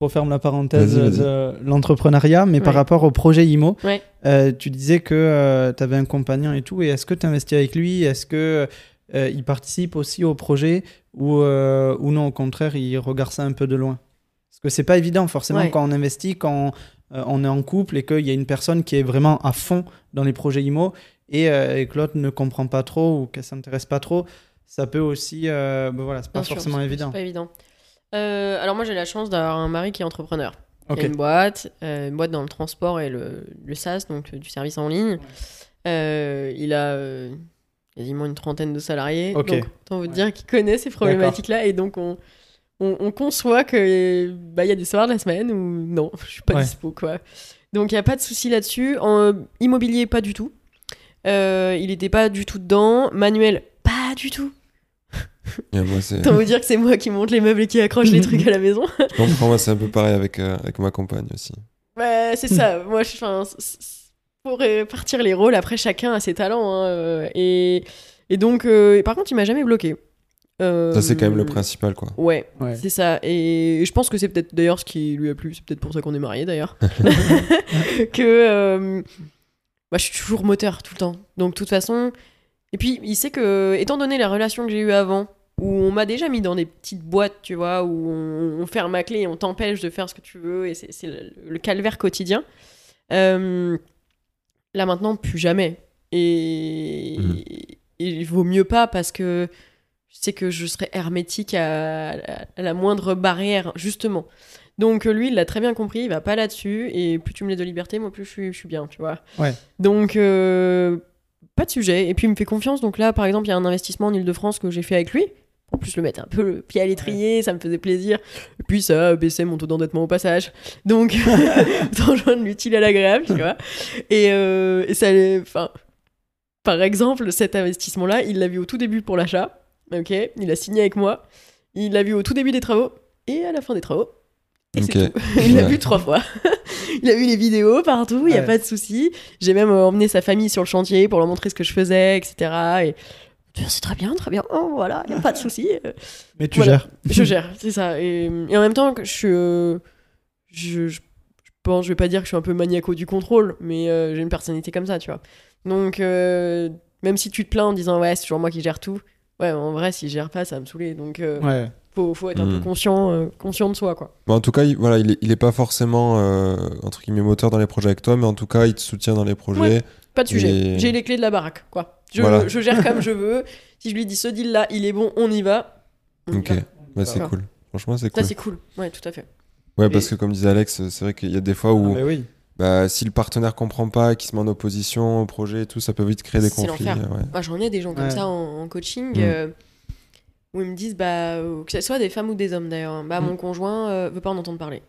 referme la parenthèse Vas-y, vas-y. de l'entrepreneuriat, mais par rapport au projet IMO, Ouais. euh, tu disais que tu avais un compagnon et tout. Et est-ce que tu investis avec lui? Est-ce que euh, il participe aussi au projet ou, euh, ou non, au contraire, il regarde ça un peu de loin? Parce que c'est pas évident, forcément, Ouais. quand on investit, quand euh, on est en couple et qu'il y a une personne qui est vraiment à fond dans les projets IMO et, euh, et que l'autre ne comprend pas trop ou qu'elle s'intéresse pas trop. Ça peut aussi, euh, ben voilà, c'est pas Bien sûr, forcément c'est- évident. C'est pas évident. Euh, alors moi, j'ai la chance d'avoir un mari qui est entrepreneur. Il a une boîte, euh, une boîte dans le transport et le, le SaaS, donc euh, du service en ligne. Euh, il a euh, quasiment une trentaine de salariés. Donc, autant vous dire qu'il connaît ces problématiques-là. Et donc, on, on, on conçoit qu'il bah, il y a des soirs de la semaine où non, je suis pas Ouais. dispo. Quoi. Donc, il n'y a pas de souci là-dessus. En euh, immobilier, pas du tout. Euh, il n'était pas du tout dedans. Manuel, pas du tout. Autant vous dire que c'est moi qui monte les meubles et qui accroche les trucs à la maison. je comprends, moi, c'est un peu pareil avec, euh, avec ma compagne aussi. Ouais, c'est ça. Moi, je, pour répartir les rôles, après, chacun a ses talents. hein, euh, et, et donc, euh, par contre, il m'a jamais bloqué. Euh, Ça, c'est quand même le principal, quoi. Ouais, Ouais. c'est ça. Et je pense que c'est peut-être d'ailleurs ce qui lui a plu. C'est peut-être pour ça qu'on est mariés d'ailleurs. que euh, bah, je suis toujours moteur tout le temps. Donc, de toute façon. Et puis, il sait que, étant donné la relation que j'ai eue avant, où on m'a déjà mis dans des petites boîtes, tu vois, où on, on ferme ma clé et on t'empêche de faire ce que tu veux, et c'est le, le calvaire quotidien. Euh, là maintenant, plus jamais. Et, et il vaut mieux pas parce que je sais que je serais hermétique à, à- à la moindre barrière, justement. Donc lui, il l'a très bien compris, il va pas là-dessus, et plus tu me laisses de liberté, moi plus je suis, je suis bien, tu vois. Ouais. Donc, euh, pas de sujet. Et puis il me fait confiance, donc là, par exemple, il y a un investissement en Ile-de-France que j'ai fait avec lui. En plus, le mettre un peu le pied à l'étrier, ça me faisait plaisir. Et puis ça a baissé mon taux d'endettement au passage. Donc, joindre l'utile à l'agréable, tu vois. Et, euh, et ça, enfin, par exemple, cet investissement-là, il l'a vu au tout début pour l'achat. Ok, il a signé avec moi. Il l'a vu au tout début des travaux et à la fin des travaux. Et c'est Ok. tout. il l'a Ouais. vu trois fois. il a vu les vidéos partout, il n'y a Ouais. pas de souci. J'ai même emmené sa famille sur le chantier pour leur montrer ce que je faisais, etc. Et c'est très bien, très bien. Oh, voilà, il n'y a pas de souci. Mais tu Voilà. gères. je gère, c'est ça. Et, et en même temps, je suis. euh, je, je, je pense, je vais pas dire que je suis un peu maniaco du contrôle, mais euh, j'ai une personnalité comme ça, tu vois. Donc, euh, même si tu te plains en disant, ouais, c'est toujours moi qui gère tout, ouais, en vrai, si je gère pas, ça va me saouler. Donc, euh, Ouais. faut, faut être un peu Mm. conscient, euh, conscient de soi, quoi. Bon, en tout cas, il, voilà, il, est, il est pas forcément, euh, entre guillemets, moteur dans les projets avec toi, mais en tout cas, il te soutient dans les projets. Ouais. Pas de sujet. Et- J'ai les clés de la baraque, quoi. Je, Voilà. je gère comme je veux. Si je lui dis ce deal là, il est bon, on y va. On Ok, va. ouais, c'est cool. Franchement, c'est Ça, cool. c'est cool. Ouais, tout à fait. Ouais, parce que comme disait Alex, c'est vrai qu'il y a des fois où, Ah, bah oui. bah, si le partenaire comprend pas, qu'il se met en opposition au projet et tout, ça peut vite créer des conflits. ouais. Moi, j'en ai des gens comme Ouais. ça en, en coaching Mm. euh, où ils me disent, bah, euh, que ce soit des femmes ou des hommes d'ailleurs, hein, bah, Mm. mon conjoint euh, veut pas en entendre parler.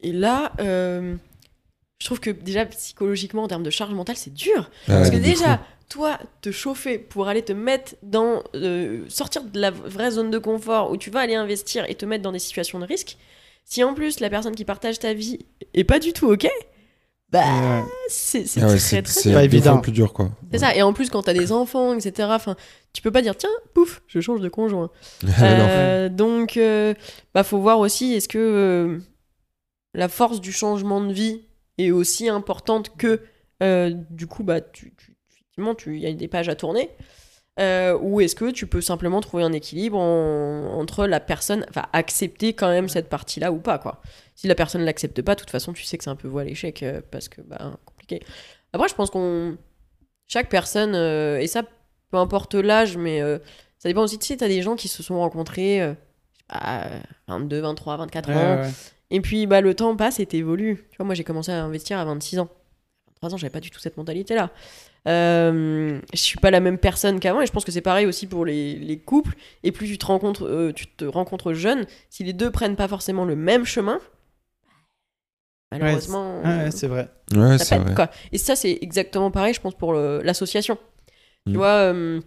Et là, euh, je trouve que déjà psychologiquement, en termes de charge mentale, c'est dur. Parce Ouais, que déjà. Toi, te chauffer pour aller te mettre dans. euh, sortir de la vraie zone de confort où tu vas aller investir et te mettre dans des situations de risque, si en plus la personne qui partage ta vie est pas du tout OK, bah, Ouais. c'est c'est Ah ouais, très très. Pas évident. plus dur, quoi. C'est ça. Et en plus, quand t'as des enfants, etc., enfin, tu peux pas dire tiens, pouf, je change de conjoint. Non. Euh, donc, euh, bah, faut voir aussi est-ce que euh, la force du changement de vie est aussi importante que euh, du coup, bah, tu, tu- effectivement, tu- il y a des pages à tourner. Euh, ou est-ce que tu peux simplement trouver un équilibre en- entre la personne, enfin accepter quand même cette partie-là ou pas quoi. Si la personne l'accepte pas, de toute façon tu sais que c'est un peu voie à l'échec euh, parce que bah compliqué. Après je pense qu'on chaque personne euh, et ça peu importe l'âge mais ça dépend aussi tu sais t'as des gens qui se sont rencontrés à 22, 23, 24 Ouais, ans. ouais. Et puis, bah, le temps passe et t'évolues. Tu vois, moi, j'ai commencé à investir à 26 ans. À 23 ans, j'avais pas du tout cette mentalité-là. Euh, je suis pas la même personne qu'avant et je pense que c'est pareil aussi pour les, les couples. Et plus tu te rencontres, euh, tu te rencontres jeune, si les deux prennent pas forcément le même chemin, malheureusement, Ouais, ouais, c'est vrai. Ouais, ça c'est pète, vrai. quoi. Et ça, c'est exactement pareil, je pense, pour le- l'association. Mm. Tu vois, euh,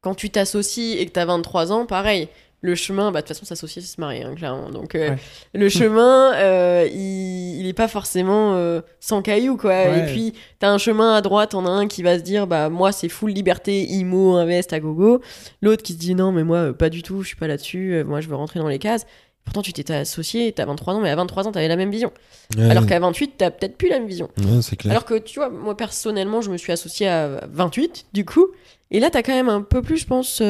quand tu t'associes et que tu as 23 ans, pareil. Le chemin, bah, de toute façon, s'associer, c'est se marier, hein, clairement. Donc, euh, Ouais. le chemin, euh, il, il est pas forcément euh, sans cailloux, quoi. Ouais. Et puis, t'as un chemin à droite, t'en as un qui va se dire, bah, moi, c'est full liberté, IMO, invest, à gogo. L'autre qui se dit, non, mais moi, pas du tout, je suis pas là-dessus, moi, je veux rentrer dans les cases. Pourtant, tu t'étais associé, t'as 23 ans, mais à 23 ans, t'avais la même vision. Ouais, Alors qu'à 28, t'as peut-être plus la même vision. ouais, c'est clair. Alors que tu vois, moi personnellement, je me suis associée à 28, du coup. Et là, t'as quand même un peu plus, je pense.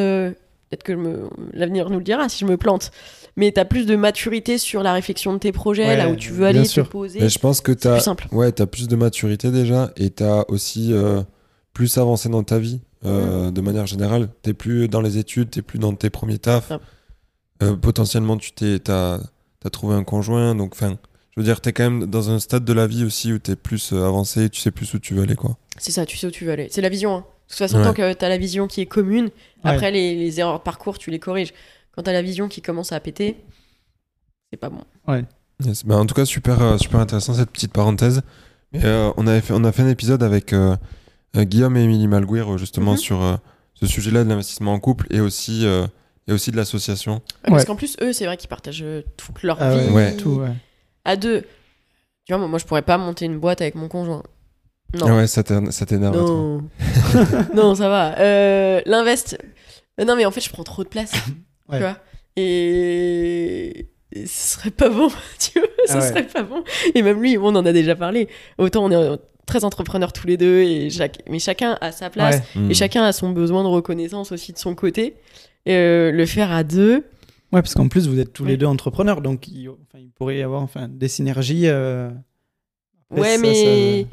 Peut-être que me- l'avenir nous le dira si je me plante. Mais t'as plus de maturité sur la réflexion de tes projets, Ouais, là où tu veux aller te poser. Mais je pense que plus simple. ouais, as plus de maturité déjà et t'as aussi euh, plus avancé dans ta vie euh, de manière générale. T'es plus dans les études, t'es plus dans tes premiers tafs. Ah. Euh, potentiellement, tu t'es, t'as, t'as trouvé un conjoint. Donc, enfin, je veux dire, t'es quand même dans un stade de la vie aussi où t'es plus euh, avancé, tu sais plus où tu veux aller, quoi. C'est ça, tu sais où tu veux aller. C'est la vision. hein. De toute façon, Ouais. tant que t'as la vision qui est commune, Ouais. après les, les erreurs de parcours, tu les corriges. Quand t'as la vision qui commence à péter, c'est pas bon. Yes. Bah, en tout cas, super, euh, super intéressant cette petite parenthèse. Mais, euh, on, avait fait, on a fait un épisode avec euh, Guillaume et Émilie Malguir justement Mhm. sur euh, ce sujet-là de l'investissement en couple et aussi, euh, et aussi de l'association. Ouais, Parce qu'en plus, eux, c'est vrai qu'ils partagent toute leur Ah vie. ouais, Ouais. tout, ouais. À deux. Tu vois, moi, moi, je pourrais pas monter une boîte avec mon conjoint. Non. Ah ouais, ça t'éner- ça t'énerve. Non. non, ça va. Euh, L'invest. Euh, Non, mais en fait, je prends trop de place. Ouais. Tu vois Et. et ce serait pas bon, tu vois, ce Ah ouais. serait pas bon. Et même lui, on en a déjà parlé. Autant on est euh, très entrepreneurs tous les deux, et chaque... mais chacun a sa place, Ouais. Et chacun a son besoin de reconnaissance aussi de son côté. Et, euh, le faire à deux, Ouais, parce qu'en plus, vous êtes tous les deux entrepreneurs, donc il, enfin, il pourrait y avoir enfin, des synergies. euh, après, ouais, ça, mais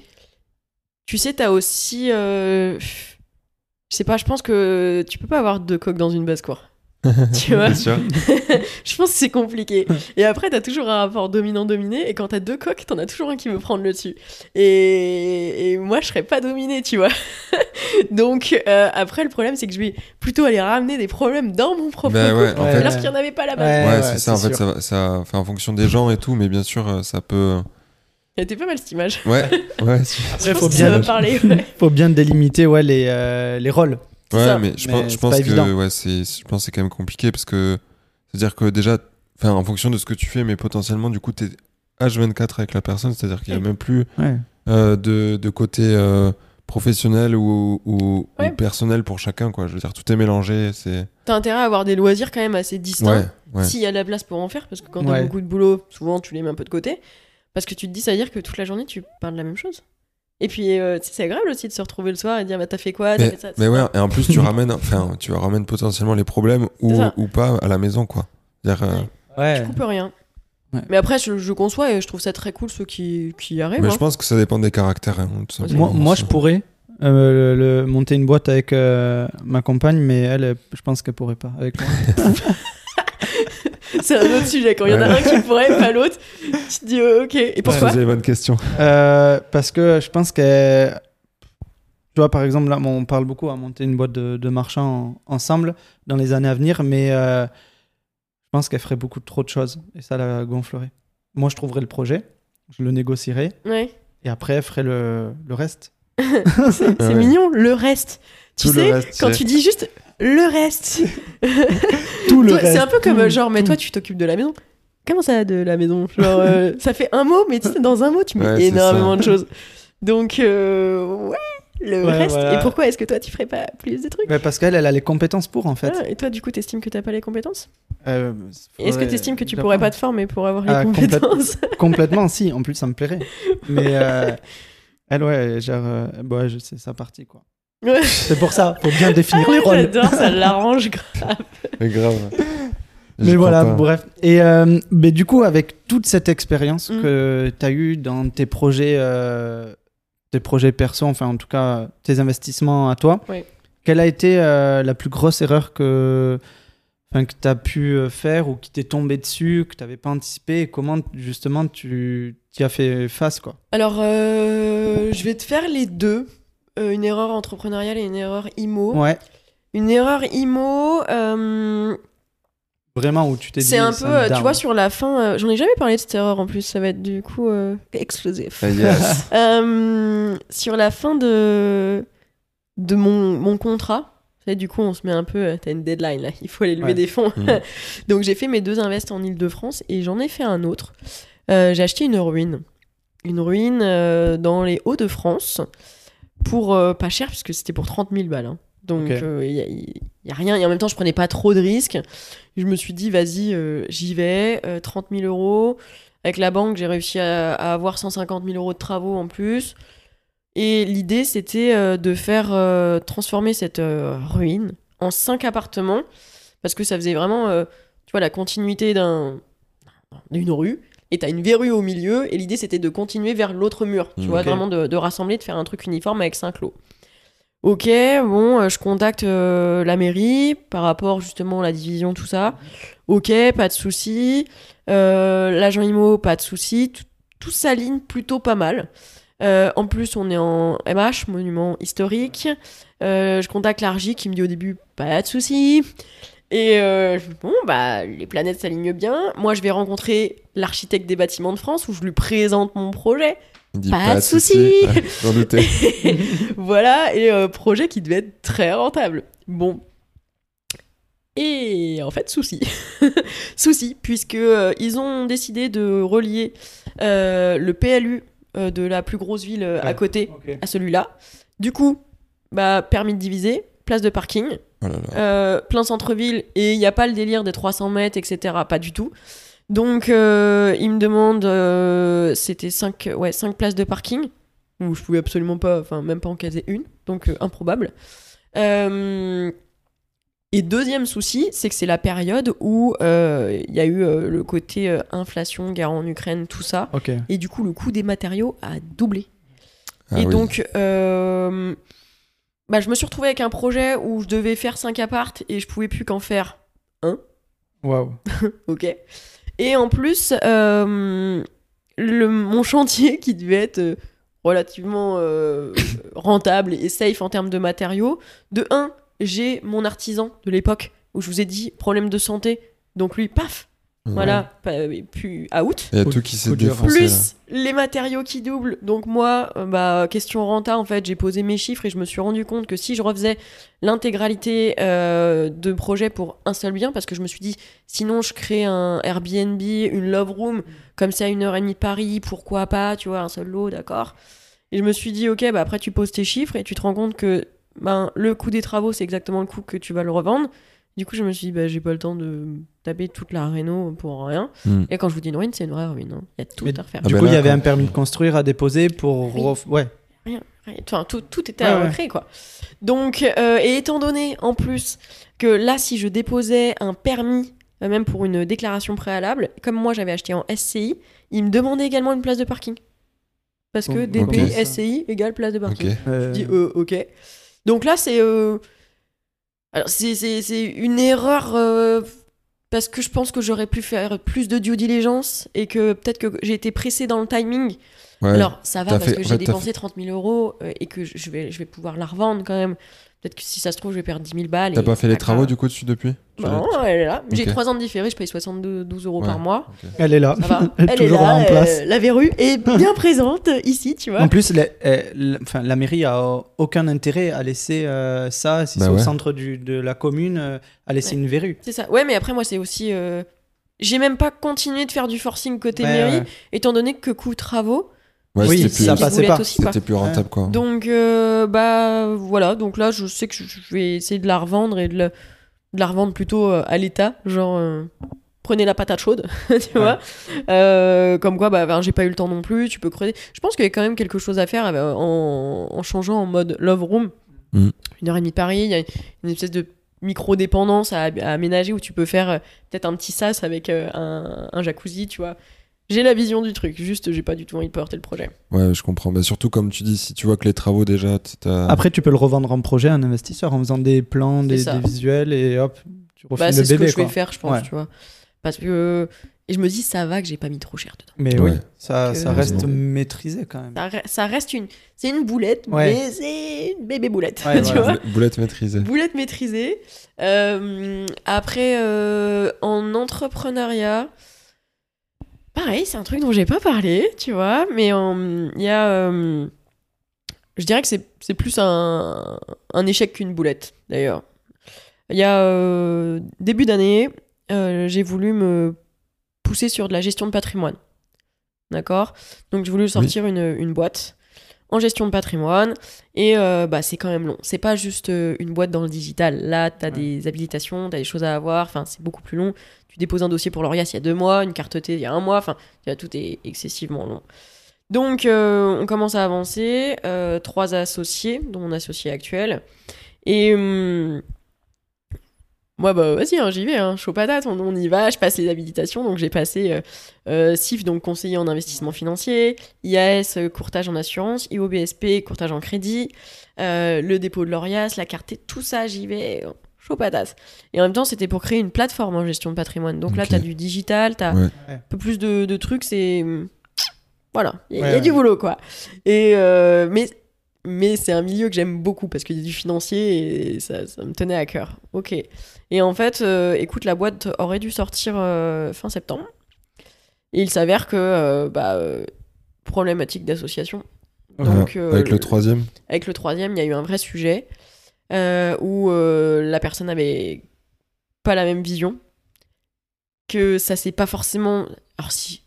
tu sais, t'as aussi. euh, Je sais pas, je pense que tu peux pas avoir deux coques dans une basse-cour. tu vois Bien sûr. Je pense que c'est compliqué. Et après, t'as toujours un rapport dominant-dominé. Et quand t'as deux coques, t'en as toujours un qui veut prendre le dessus. Et, et moi, je serais pas dominée, tu vois. Donc, euh, après, le problème, c'est que je vais plutôt aller ramener des problèmes dans mon propre Bah ouais, couple. en fait, Alors qu'il n'y en avait pas là-bas. Ouais, ouais, ouais, c'est ça. En fait, ça, ça, fait en fonction des gens et tout, mais bien sûr, euh, ça peut. Elle était pas mal cette image. Ouais, ouais, Après, faut bien, va parler. ouais. faut bien délimiter ouais, les, euh, les rôles. Ouais, ça. mais je Mais pense, je pense que ouais, c'est, je pense que c'est quand même compliqué parce que c'est-à-dire que déjà, enfin, en fonction de ce que tu fais, mais potentiellement, du coup, t'es H24 avec la personne, c'est-à-dire qu'il y a même plus Ouais. euh, de, de côté euh, professionnel ou, ou, Ouais. ou personnel pour chacun, quoi. Je veux dire, tout est mélangé, c'est. T'as intérêt à avoir des loisirs quand même assez distincts. Ouais, ouais. S'il y a de la place pour en faire, parce que quand t'as beaucoup de boulot, souvent tu les mets un peu de côté. Parce que tu te dis, ça veut dire que toute la journée tu parles de la même chose. Et puis, euh, c'est agréable aussi de se retrouver le soir et de dire, bah t'as fait quoi Mais, fait ça mais ouais, et en plus, tu ramènes, enfin, tu ramènes potentiellement les problèmes ou, ou pas à la maison, quoi. Euh, Ouais. Tu coupes rien. Ouais. Mais après, je, je conçois et je trouve ça très cool ceux qui, qui y arrivent. mais hein. je pense que ça dépend des caractères, hein, tout Moi, je pourrais euh, le- le- monter une boîte avec euh, ma compagne, mais elle, je pense qu'elle pourrait pas avec moi. C'est un autre sujet. Quand il y en a un qui pourrait, pas l'autre, tu te dis, euh, ok. Et Je pourquoi posais les bonnes questions. Euh, parce que je pense que, tu vois, par exemple, là, on parle beaucoup à monter une boîte de, de marchands en- ensemble dans les années à venir, mais euh, je pense qu'elle ferait beaucoup trop de choses et ça la gonflerait. Moi, je trouverais le projet, je le négocierais Ouais. et après, elle ferait le, le reste. C'est c'est Ouais. mignon, le reste. Tu Tout sais, reste, quand c'est- tu dis juste le reste. Tout le Toi, reste. C'est un peu comme tout, genre, mais tout. toi, tu t'occupes de la maison. Comment ça, de la maison? Genre, euh, ça fait un mot, mais tu sais, dans un mot, tu mets Ouais, énormément de choses. Donc, euh, ouais, le Ouais, reste. voilà. Et pourquoi est-ce que toi, tu ferais pas plus de trucs? Parce qu'elle, elle a les compétences pour, en fait. Ah, Et toi, du coup, t'estimes que t'as pas les compétences? Euh, Est-ce que t'estimes que tu pourrais pas te former pour avoir les Ah, complète- compétences? Complètement, si. En plus, ça me plairait. Mais euh, elle, ouais, genre, euh, bah, ouais, je- c'est sa partie, quoi. Ouais. C'est pour ça, faut bien définir les Ah, rôles. J'adore, ça l'arrange grave. Mais grave. Mais voilà, pas. bref. Et euh, mais du coup, avec toute cette expérience Mm. que tu as eue dans tes projets, euh, tes projets perso, enfin en tout cas tes investissements à toi, Oui. quelle a été euh, la plus grosse erreur que, que tu as pu euh, faire ou qui t'est tombé dessus, que tu n'avais pas anticipé et comment justement tu y as fait face quoi? Alors, euh, je vais te faire les deux. Euh, une erreur entrepreneuriale et une erreur IMO. Ouais, Une erreur IMO, euh, vraiment où tu t'es dit. c'est un peu, euh, tu vois, sur la fin, j'en ai jamais parlé de cette erreur en plus, ça va être du coup explosif. Ah, yes. Euh, sur la fin de, de mon, mon contrat, tu sais, du coup, on se met un peu. T'as une deadline là, il faut aller lever Ouais. des fonds. Mm. Donc j'ai fait mes deux invests en Ile-de-France et j'en ai fait un autre. Euh, j'ai acheté une ruine. Une ruine euh, dans les Hauts-de-France pour euh, pas cher, puisque c'était pour 30 000 balles. hein. Donc il n'y a, y a rien. Et en même temps, je prenais pas trop de risques. Je me suis dit, vas-y, euh, j'y vais. euh, 30 000 euros. Avec la banque, j'ai réussi à, à avoir 150 000 euros de travaux en plus. Et l'idée, c'était euh, de faire euh, transformer cette euh, ruine en cinq appartements. Parce que ça faisait vraiment, euh, tu vois, la continuité d'un d'une rue. Et t'as une verrue au milieu. Et l'idée, c'était de continuer vers l'autre mur. Tu Mm. vois, vraiment de, de rassembler, de faire un truc uniforme avec cinq lots. Ok, bon, euh, je contacte euh, la mairie par rapport justement à la division, tout ça. Ok, pas de souci. Euh, L'agent IMO, pas de souci. Tout, tout s'aligne plutôt pas mal. Euh, en plus, on est en MH, monument historique. Je contacte l'Argy qui me dit au début pas de souci. Et euh, je- bon, bah, les planètes s'alignent bien. Moi, je vais rencontrer l'architecte des bâtiments de France où je lui présente mon projet. Pas de souci. Ouais, J'en doutais. voilà, et euh, projet qui devait être très rentable. Bon. Et en fait, souci. souci, puisque euh, ils ont décidé de relier euh, le PLU euh, de la plus grosse ville euh, à côté à celui-là. Du coup, bah, permis de diviser, place de parking, Oh là là. euh, plein centre-ville, et il n'y a pas le délire des 300 mètres, etc. Pas du tout. Donc, euh, il me demande, euh, c'était 5 ouais, cinq places de parking, où je pouvais absolument pas, enfin, même pas en caser une, donc euh, improbable. Euh, et deuxième souci, c'est que c'est la période où euh, il y a eu euh, le côté euh, inflation, guerre en Ukraine, tout ça, et du coup, le coût des matériaux a doublé. Ah et oui. donc, euh, bah, je me suis retrouvée avec un projet où je devais faire 5 apparts et je pouvais plus qu'en faire Waouh. ok Et en plus, euh, le, mon chantier qui devait être euh, relativement euh, rentable et safe en termes de matériaux, de 1, j'ai mon artisan de l'époque où je vous ai dit problème de santé, donc lui, paf. Voilà, pas- puis out. Il y a Coup- tout qui s'est coup dur. défoncé. là. Plus les matériaux qui doublent. Donc moi, euh, bah, question renta, en fait, j'ai posé mes chiffres et je me suis rendu compte que si je refaisais l'intégralité euh, de projet pour un seul bien, parce que je me suis dit, sinon je crée un Airbnb, une love room, comme c'est à une heure et demie de Paris, pourquoi pas, tu vois, un seul lot, d'accord. Et je me suis dit, ok, bah après tu poses tes chiffres et tu te rends compte que ben, le coût des travaux, c'est exactement le coût que tu vas le revendre. Du coup, je me suis dit, bah, j'ai pas le temps de taper toute la réno pour rien. Hmm. Et quand je vous dis une ruine, c'est une vraie ruine. hein. Il y a tout Mais à refaire. Ah du ben coup, il là, y avait un permis de construire à déposer pour. Oui. ref- Ouais. Rien, rien. Enfin, tout, tout était Ouais, à ouais. recréer, quoi. Donc, euh, et étant donné, en plus, que là, si je déposais un permis, euh, même pour une déclaration préalable, comme moi, j'avais acheté en SCI, il me demandait également une place de parking. Parce que DPI. SCI égale place de parking. Euh, Je dis, euh, ok. Donc là, c'est. Alors, c'est- une erreur. euh, Parce que je pense que j'aurais pu faire plus de due diligence et que peut-être que j'ai été pressé dans le timing. Ouais. Alors, ça va parce fait- que j'ai fait, dépensé 30 000 euros euh, et que je vais, je vais pouvoir la revendre quand même. Peut-être que si ça se trouve, je vais perdre 10 000 balles. T'as pas fait les travaux grave. du coup dessus depuis Tu Non, elle est là. J'ai Ok. 3 ans de différé, je paye 72 euros Ouais. par mois. Elle est là. Ça va. Elle est Elle est toujours là. en place. euh, la verrue est bien présente ici, tu vois. En plus, la, euh, la- enfin, la mairie a aucun intérêt à laisser euh, ça, si Bah c'est au centre du, de la commune, euh, à laisser Ouais. une verrue. C'est ça. Ouais, mais après, moi, c'est aussi. euh, J'ai même pas continué de faire du forcing côté Ouais, mairie, ouais. étant donné que coût travaux. Ouais, Oui, plus, ça passait pas. c'était plus rentable quoi. Donc, euh, bah voilà. Donc là, je sais que je vais essayer de la revendre et de la, de la revendre plutôt euh, à l'état. Genre, euh, prenez la patate chaude, tu vois. Euh, comme quoi, bah, ben, j'ai pas eu le temps non plus. Tu peux creuser. Je pense qu'il y a quand même quelque chose à faire en, en changeant en mode love room. Mm. Une heure et demie de Paris, il y a une espèce de micro-dépendance à, à aménager où tu peux faire peut-être un petit sas avec un, un jacuzzi, tu vois. J'ai la vision du truc, juste j'ai pas du tout envie de porter le projet. Ouais, je comprends. Bah, surtout comme tu dis, si tu vois que les travaux déjà, t'as- Après, tu peux le revendre en projet à un investisseur en faisant des plans, des, visuels et hop, tu Bah, refiles c'est le ce bébé, que je vais faire, je pense, Ouais. tu vois. Parce que. Et je me dis, ça va que j'ai pas mis trop cher dedans. Mais Ouais. oui, ça, Que- ça reste maîtrisé quand même. Ça, re- ça reste une. C'est une boulette, Ouais. mais c'est une bébé boulette. Ouais, tu voilà. vois Boule- Boulette maîtrisée. Boulette maîtrisée. Euh, après, euh, en entrepreneuriat, pareil, c'est un truc dont j'ai pas parlé, tu vois, mais en- il y a. euh, je dirais que c'est plus un, un échec qu'une boulette, d'ailleurs. Il y a euh, début d'année, euh, j'ai voulu me pousser sur de la gestion de patrimoine. D'accord? Donc, j'ai voulu sortir une, une boîte en gestion de patrimoine. Et euh, bah, c'est quand même long. C'est pas juste euh, une boîte dans le digital. Là, tu as Ouais. des habilitations, tu as des choses à avoir. Enfin, c'est beaucoup plus long. Tu déposes un dossier pour l'ORIAS il y a deux mois, une carte T il y a un mois. Enfin, tout est excessivement long. Donc, euh, on commence à avancer. Euh, trois associés, dont mon associé actuel. Et. hum, moi, bah, vas-y, hein, j'y vais, hein, chaud patate, on, on y va, je passe les habilitations. Donc, j'ai passé euh, CIF, donc conseiller en investissement financier, IAS, courtage en assurance, IOBSP, courtage en crédit, le dépôt de l'ORIAS, la carte, T, tout ça, j'y vais, chaud patate. Et en même temps, c'était pour créer une plateforme en gestion de patrimoine. Donc là, tu as du digital, tu as Ouais. un peu plus de, de trucs, c'est. Voilà, il y, a- Ouais, il y a du boulot, quoi. Et, euh, mais mais c'est un milieu que j'aime beaucoup parce qu'il y a du financier et ça, ça me tenait à cœur. Ok. Et en fait, euh, écoute, la boîte aurait dû sortir euh, fin septembre. Et il s'avère que, euh, bah, problématique d'association. Donc, euh, Avec le troisième. avec le troisième, il y a eu un vrai sujet euh, où euh, la personne avait pas la même vision, que ça s'est pas forcément. Alors si,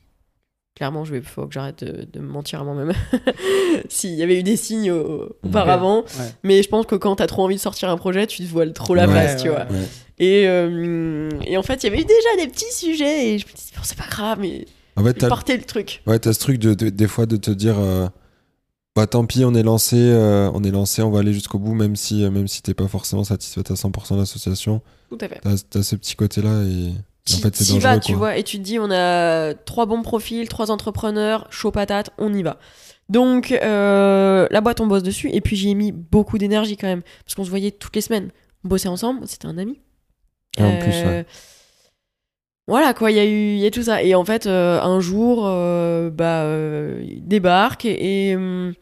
clairement, je vais, faut que j'arrête de, de me mentir à moi-même. S'il y avait eu des signes euh, auparavant, Ouais. mais je pense que quand t'as trop envie de sortir un projet, tu te voiles trop la Ouais, face, tu vois. Et, euh, et en fait, il y avait eu déjà des petits sujets et je me dis bon, c'est pas grave, mais En fait, t'as portez le truc. ouais, t'as ce truc de, de- des fois de te dire euh, bah tant pis, on est lancé, euh, on est lancé, on va aller jusqu'au bout, même si, euh, même si t'es pas forcément satisfaite à 100% de l'association. Tout à fait. T'as as ce petit côté-là et, et en fait, c'est dangereux. vas, tu quoi. vois, et tu te dis, on a trois bons profils, trois entrepreneurs, chaud patate, on y va. Donc, euh, la boîte, on bosse dessus, et puis j'y ai mis beaucoup d'énergie quand même, parce qu'on se voyait toutes les semaines. On bossait ensemble, c'était un ami. Et en plus, ouais. Voilà, quoi, il y a eu y a tout ça. Et en fait, euh, un jour, euh, bah, euh, il débarque, et, et, hum,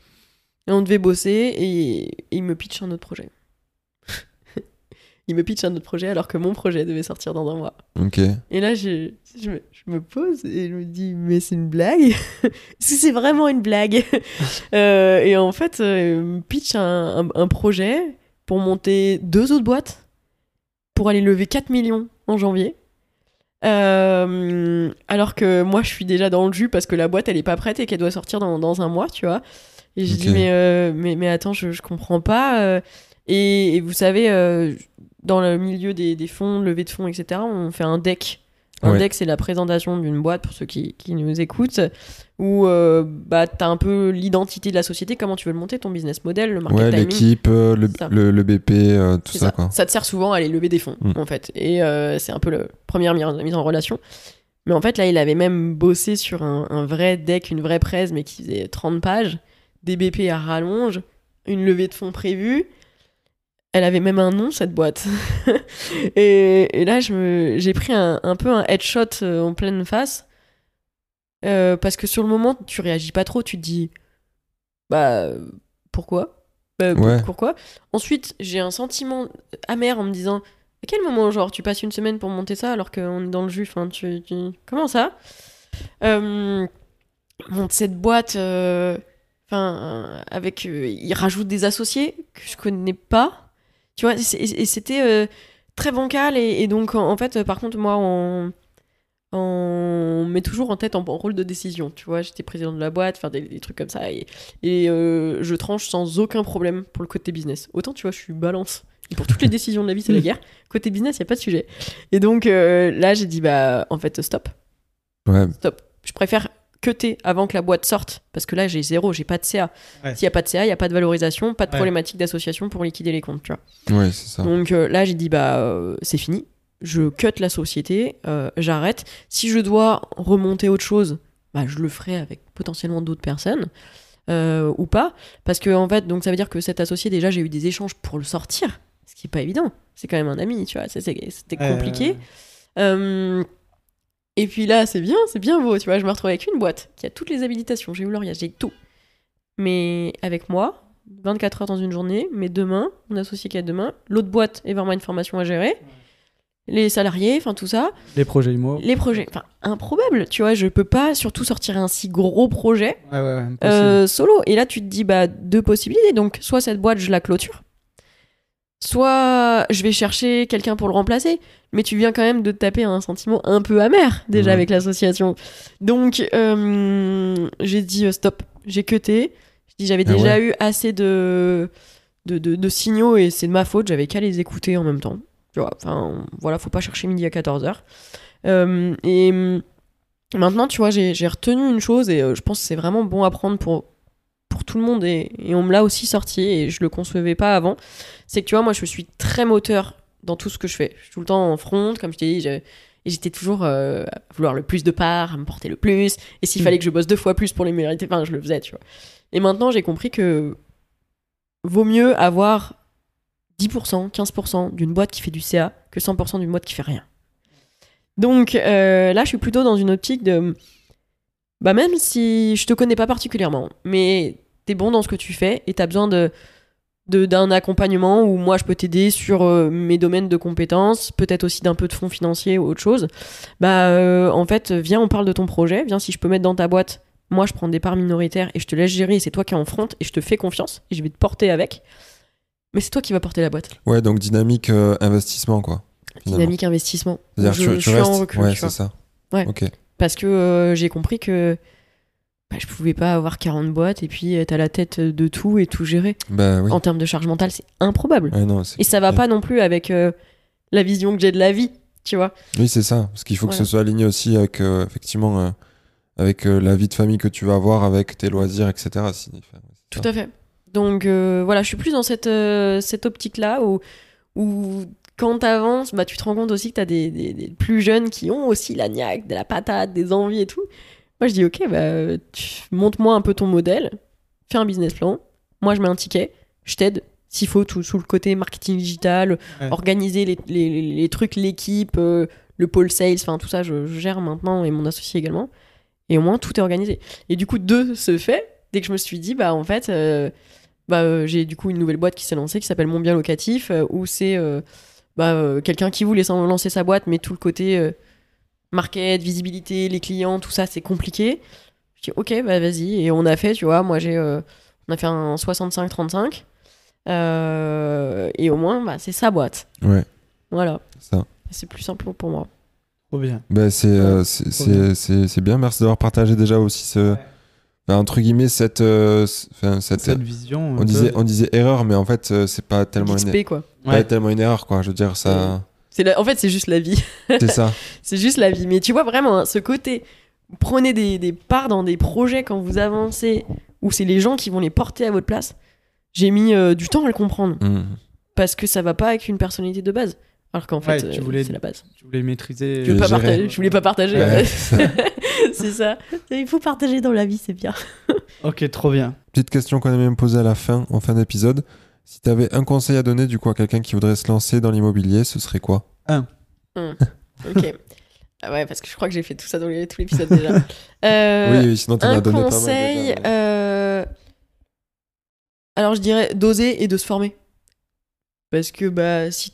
on devait bosser, et, et il me pitch un autre projet. il me pitch un autre projet, alors que mon projet devait sortir dans un mois. Ok. Et là, je, je, me, je me pose et je me dis, mais c'est une blague? Est-ce que c'est vraiment une blague Et en fait, il me pitch un, un- un projet pour monter deux autres boîtes pour aller lever 4 millions en janvier. Euh, alors que moi, je suis déjà dans le jus parce que la boîte, elle est pas prête et qu'elle doit sortir dans, dans un mois, tu vois. Et je dis, mais, euh, mais, mais attends, je, je comprends pas. euh. Et, et vous savez, dans le milieu des, des fonds, levée de fonds, etc., on fait un deck. Un Ouais. deck, c'est la présentation d'une boîte pour ceux qui, qui nous écoutent, où euh, bah, tu as un peu l'identité de la société, comment tu veux le monter, ton business model, le market Ouais, l'équipe, euh, le, le, le BP, euh, tout ça, ça. quoi. Ça te sert souvent à aller lever des fonds, Mm. en fait. Et c'est un peu la première mise mise en relation. Mais en fait, là, il avait même bossé sur un, un vrai deck, une vraie presse, mais qui faisait 30 pages, des BP à rallonge, une levée de fonds prévue. Elle avait même un nom, cette boîte. et, et là, j'ai pris un, un peu un headshot euh, en pleine face. Euh, parce que sur le moment, tu réagis pas trop, tu te dis, bah, pourquoi? Bah, Ouais. Pourquoi? Ensuite, j'ai un sentiment amer en me disant, à quel moment, genre, tu passes une semaine pour monter ça alors qu'on est dans le jus? Enfin, tu, tu- Comment ça? Euh, monte cette boîte, euh, enfin, avec, euh, il rajoute des associés que je connais pas, tu vois, et c'était euh, très bancal et, et donc en, en fait, par contre, moi, on, on met toujours en tête en, en rôle de décision, tu vois, j'étais président de la boîte, faire des, des trucs comme ça et, et euh, je tranche sans aucun problème pour le côté business. Autant, tu vois, je suis balance. Et pour toutes les décisions de la vie, c'est la guerre. Côté business, il n'y a pas de sujet. Et donc euh, là, j'ai dit, bah, en fait, stop Ouais, stop. Je préfère cutter avant que la boîte sorte, parce que là j'ai zéro, j'ai pas de CA. Ouais. S'il y a pas de CA, il y a pas de valorisation, pas de Ouais. problématique d'association pour liquider les comptes, tu vois. ouais, c'est ça. Donc euh, là j'ai dit bah euh, c'est fini, je cut la société, euh, j'arrête. Si je dois remonter autre chose, bah je le ferai avec potentiellement d'autres personnes. euh, ou pas parce que en fait donc ça veut dire que cet associé déjà j'ai eu des échanges pour le sortir ce qui c'est pas évident. C'est quand même un ami, tu vois. C'était compliqué. Et puis là, c'est bien, c'est bien beau, tu vois. Je me retrouve avec une boîte qui a toutes les habilitations. J'ai eu l'Oria, j'ai tout. Mais avec moi, 24 heures dans une journée, mais demain, mon associé qui a demain, l'autre boîte est vraiment une formation à gérer. Les salariés, enfin tout ça, Les projets IMO. les projets, enfin improbable, tu vois, je peux pas surtout sortir un si gros projet Ouais, ouais, euh, solo. Et là, tu te dis, bah, deux possibilités. Donc, soit cette boîte, je la clôture, soit je vais chercher quelqu'un pour le remplacer. Mais tu viens quand même de te taper un sentiment un peu amer, déjà, Ouais. avec l'association. Donc, euh, j'ai dit, euh, stop, j'ai cuté. J'avais Ah déjà ouais. eu assez de, de, de- de signaux et c'est de ma faute, j'avais qu'à les écouter en même temps. Tu vois, enfin, voilà, faut pas chercher midi à 14h. et hum, maintenant, tu vois, j'ai retenu une chose et euh, je pense que c'est vraiment bon à prendre pour, pour tout le monde et, et on me l'a aussi sorti et je le concevais pas avant. C'est que tu vois, moi, je suis très moteur dans tout ce que je fais. Je suis tout le temps en front, comme je t'ai dit, je- et j'étais toujours euh, à vouloir le plus de parts, à me porter le plus. Et s'il Mm. fallait que je bosse deux fois plus pour les mériter, enfin, je le faisais, tu vois. Et maintenant, j'ai compris que vaut mieux avoir 10%, 15% d'une boîte qui fait du CA que 100% d'une boîte qui fait rien. Donc euh, là, je suis plutôt dans une optique de. Bah, même si je te connais pas particulièrement, mais t'es bon dans ce que tu fais et t'as besoin de d'un accompagnement où moi je peux t'aider sur euh, mes domaines de compétences, peut-être aussi d'un peu de fonds financiers ou autre chose. Bah euh, en fait, viens, on parle de ton projet, viens si je peux mettre dans ta boîte. Moi, je prends des parts minoritaires et je te laisse gérer. et C'est toi qui es en front et je te fais confiance et je vais te porter avec. Mais c'est toi qui vas porter la boîte. Ouais, donc dynamique euh, investissement, quoi. finalement. Dynamique investissement. C'est-à-dire Je- tu, je tu suis en restes. recul, ouais, c'est ça. Ouais. Parce que j'ai compris que bah, je pouvais pas avoir 40 boîtes et puis être à la tête de tout et tout gérer. Bah oui. En termes de charge mentale, c'est improbable. Non, c'est- Et ça va pas non plus avec euh, la vision que j'ai de la vie, tu vois. Oui, c'est ça. Parce qu'il faut que ce soit aligné aussi avec, euh, effectivement, euh, avec euh, la vie de famille que tu vas avoir, avec tes loisirs, etc. Enfin, Tout ça. à fait. Donc euh, voilà, je suis plus dans cette, euh, cette optique-là où, où quand t'avances, bah, tu te rends compte aussi que t'as des, des, des plus jeunes qui ont aussi la niaque, de la patate, des envies et tout. Moi, je dis, ok, bah, montre-moi un peu ton modèle, fais un business plan. Moi, je mets un ticket, je t'aide. S'il faut, tout sous le côté marketing digital, Ouais. organiser les, les, trucs, l'équipe, euh, le pôle sales, enfin tout ça, je, je gère maintenant et mon associé également. Et au moins, tout est organisé. Et du coup, deux se fait dès que je me suis dit, bah en fait, euh, bah, euh, j'ai du coup une nouvelle boîte qui s'est lancée qui s'appelle Mon Bien Locatif, où c'est bah, quelqu'un qui voulait lancer sa boîte, mais tout le côté market, visibilité, les clients, tout ça, c'est compliqué. Je dis, ok, bah vas-y. Et on a fait, tu vois, moi j'ai. euh, on a fait un 65-35. euh, et au moins, bah, c'est sa boîte. Ouais, Voilà. ça. C'est plus simple pour moi. Trop bien. Bah, c'est euh, bien. c'est c'est- c'est bien. Merci d'avoir partagé déjà aussi ce. Ouais. bah, entre guillemets, cette. euh, cette Cette vision. on, disait, on disait erreur, mais en fait, euh, c'est pas tellement, une... XP, quoi. pas Ouais. tellement une erreur, quoi. Je veux dire, ça. C'est la- En fait, c'est juste la vie. c'est ça. C'est juste la vie. Mais tu vois vraiment hein, ce côté, prenez des, des parts dans des projets quand vous avancez, où c'est les gens qui vont les porter à votre place. J'ai mis euh, du temps à le comprendre Mm. parce que ça va pas avec une personnalité de base. Alors qu'en fait, Ouais, tu euh, voulais- c'est la base. Tu voulais maîtriser. Je, veux le pas partager, je voulais pas partager. Ouais, c'est ça. c'est ça. Il faut partager dans la vie, c'est bien. Ok, trop bien. Petite question qu'on aime bien poser à la fin, en fin d'épisode. Si tu avais un conseil à donner du coup à quelqu'un qui voudrait se lancer dans l'immobilier, ce serait quoi? Ok. Ah ouais, parce que je crois que j'ai fait tout ça dans les- tout l'épisode déjà. Euh, Oui, oui, sinon tu en un as donné conseil, pas mal. déjà. euh, alors je dirais d'oser et de se former. Parce que bah si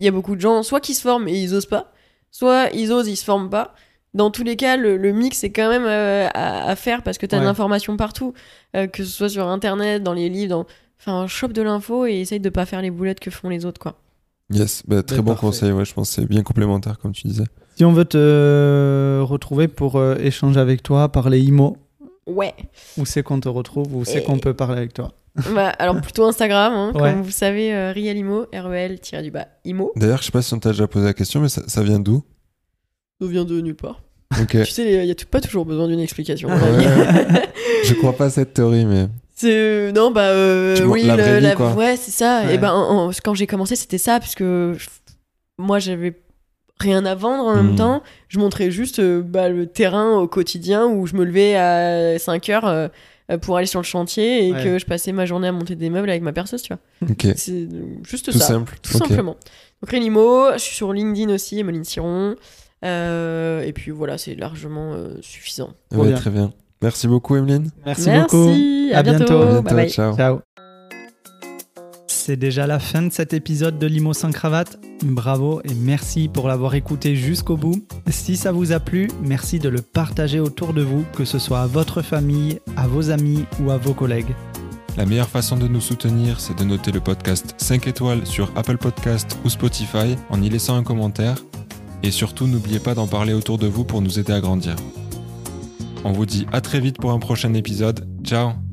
il y a beaucoup de gens, soit qui se forment et ils osent pas, soit ils osent, ils se forment pas. Dans tous les cas, le, le mix est quand même euh, à, à faire parce que t'as Ouais. de l'information partout, euh, que ce soit sur internet, dans les livres, dans... enfin chope de l'info et essaye de pas faire les boulettes que font les autres quoi. Yes, bah, très bon parfait. conseil, ouais, je pense que c'est bien complémentaire comme tu disais. Si on veut te retrouver pour euh, échanger avec toi, parler IMO, Ouais. où c'est qu'on te retrouve, où c'est Et- qu'on peut parler avec toi? Bah, alors plutôt Instagram, hein, Ouais. comme vous savez, euh, Rialimo, R-E-L-du-bas, Imo. D'ailleurs, je sais pas si on t'a déjà posé la question, mais ça, ça vient d'où? Ça vient de nulle part. Ok. Tu sais, il n'y a pas toujours besoin d'une explication. je crois pas à cette théorie, mais. C'est non bah euh, oui la le- vraie vie, la- quoi. ouais c'est ça Ouais. et ben en- en- quand j'ai commencé c'était ça parce que je- moi j'avais rien à vendre en même Hmm. temps je montrais juste euh, bah, le terrain au quotidien où je me levais à 5 heures euh, pour aller sur le chantier et Ouais. que je passais ma journée à monter des meubles avec ma perceuse, tu vois. Ok. C'est juste Tout ça. simple. Tout simplement. Donc Renimo, je suis sur LinkedIn aussi, Emeline Siron. Euh, et puis voilà, c'est largement euh, suffisant. Ouais, bien. très bien. Merci beaucoup, Emeline. Merci, beaucoup. Merci, à, À bientôt. bientôt. À bientôt, Bye bye. ciao. Ciao. C'est déjà la fin de cet épisode de Limo sans cravate. Bravo et merci pour l'avoir écouté jusqu'au bout. Si ça vous a plu, merci de le partager autour de vous, que ce soit à votre famille, à vos amis ou à vos collègues. La meilleure façon de nous soutenir, c'est de noter le podcast 5 étoiles sur Apple Podcast ou Spotify en y laissant un commentaire. Et surtout, n'oubliez pas d'en parler autour de vous pour nous aider à grandir. On vous dit à très vite pour un prochain épisode. Ciao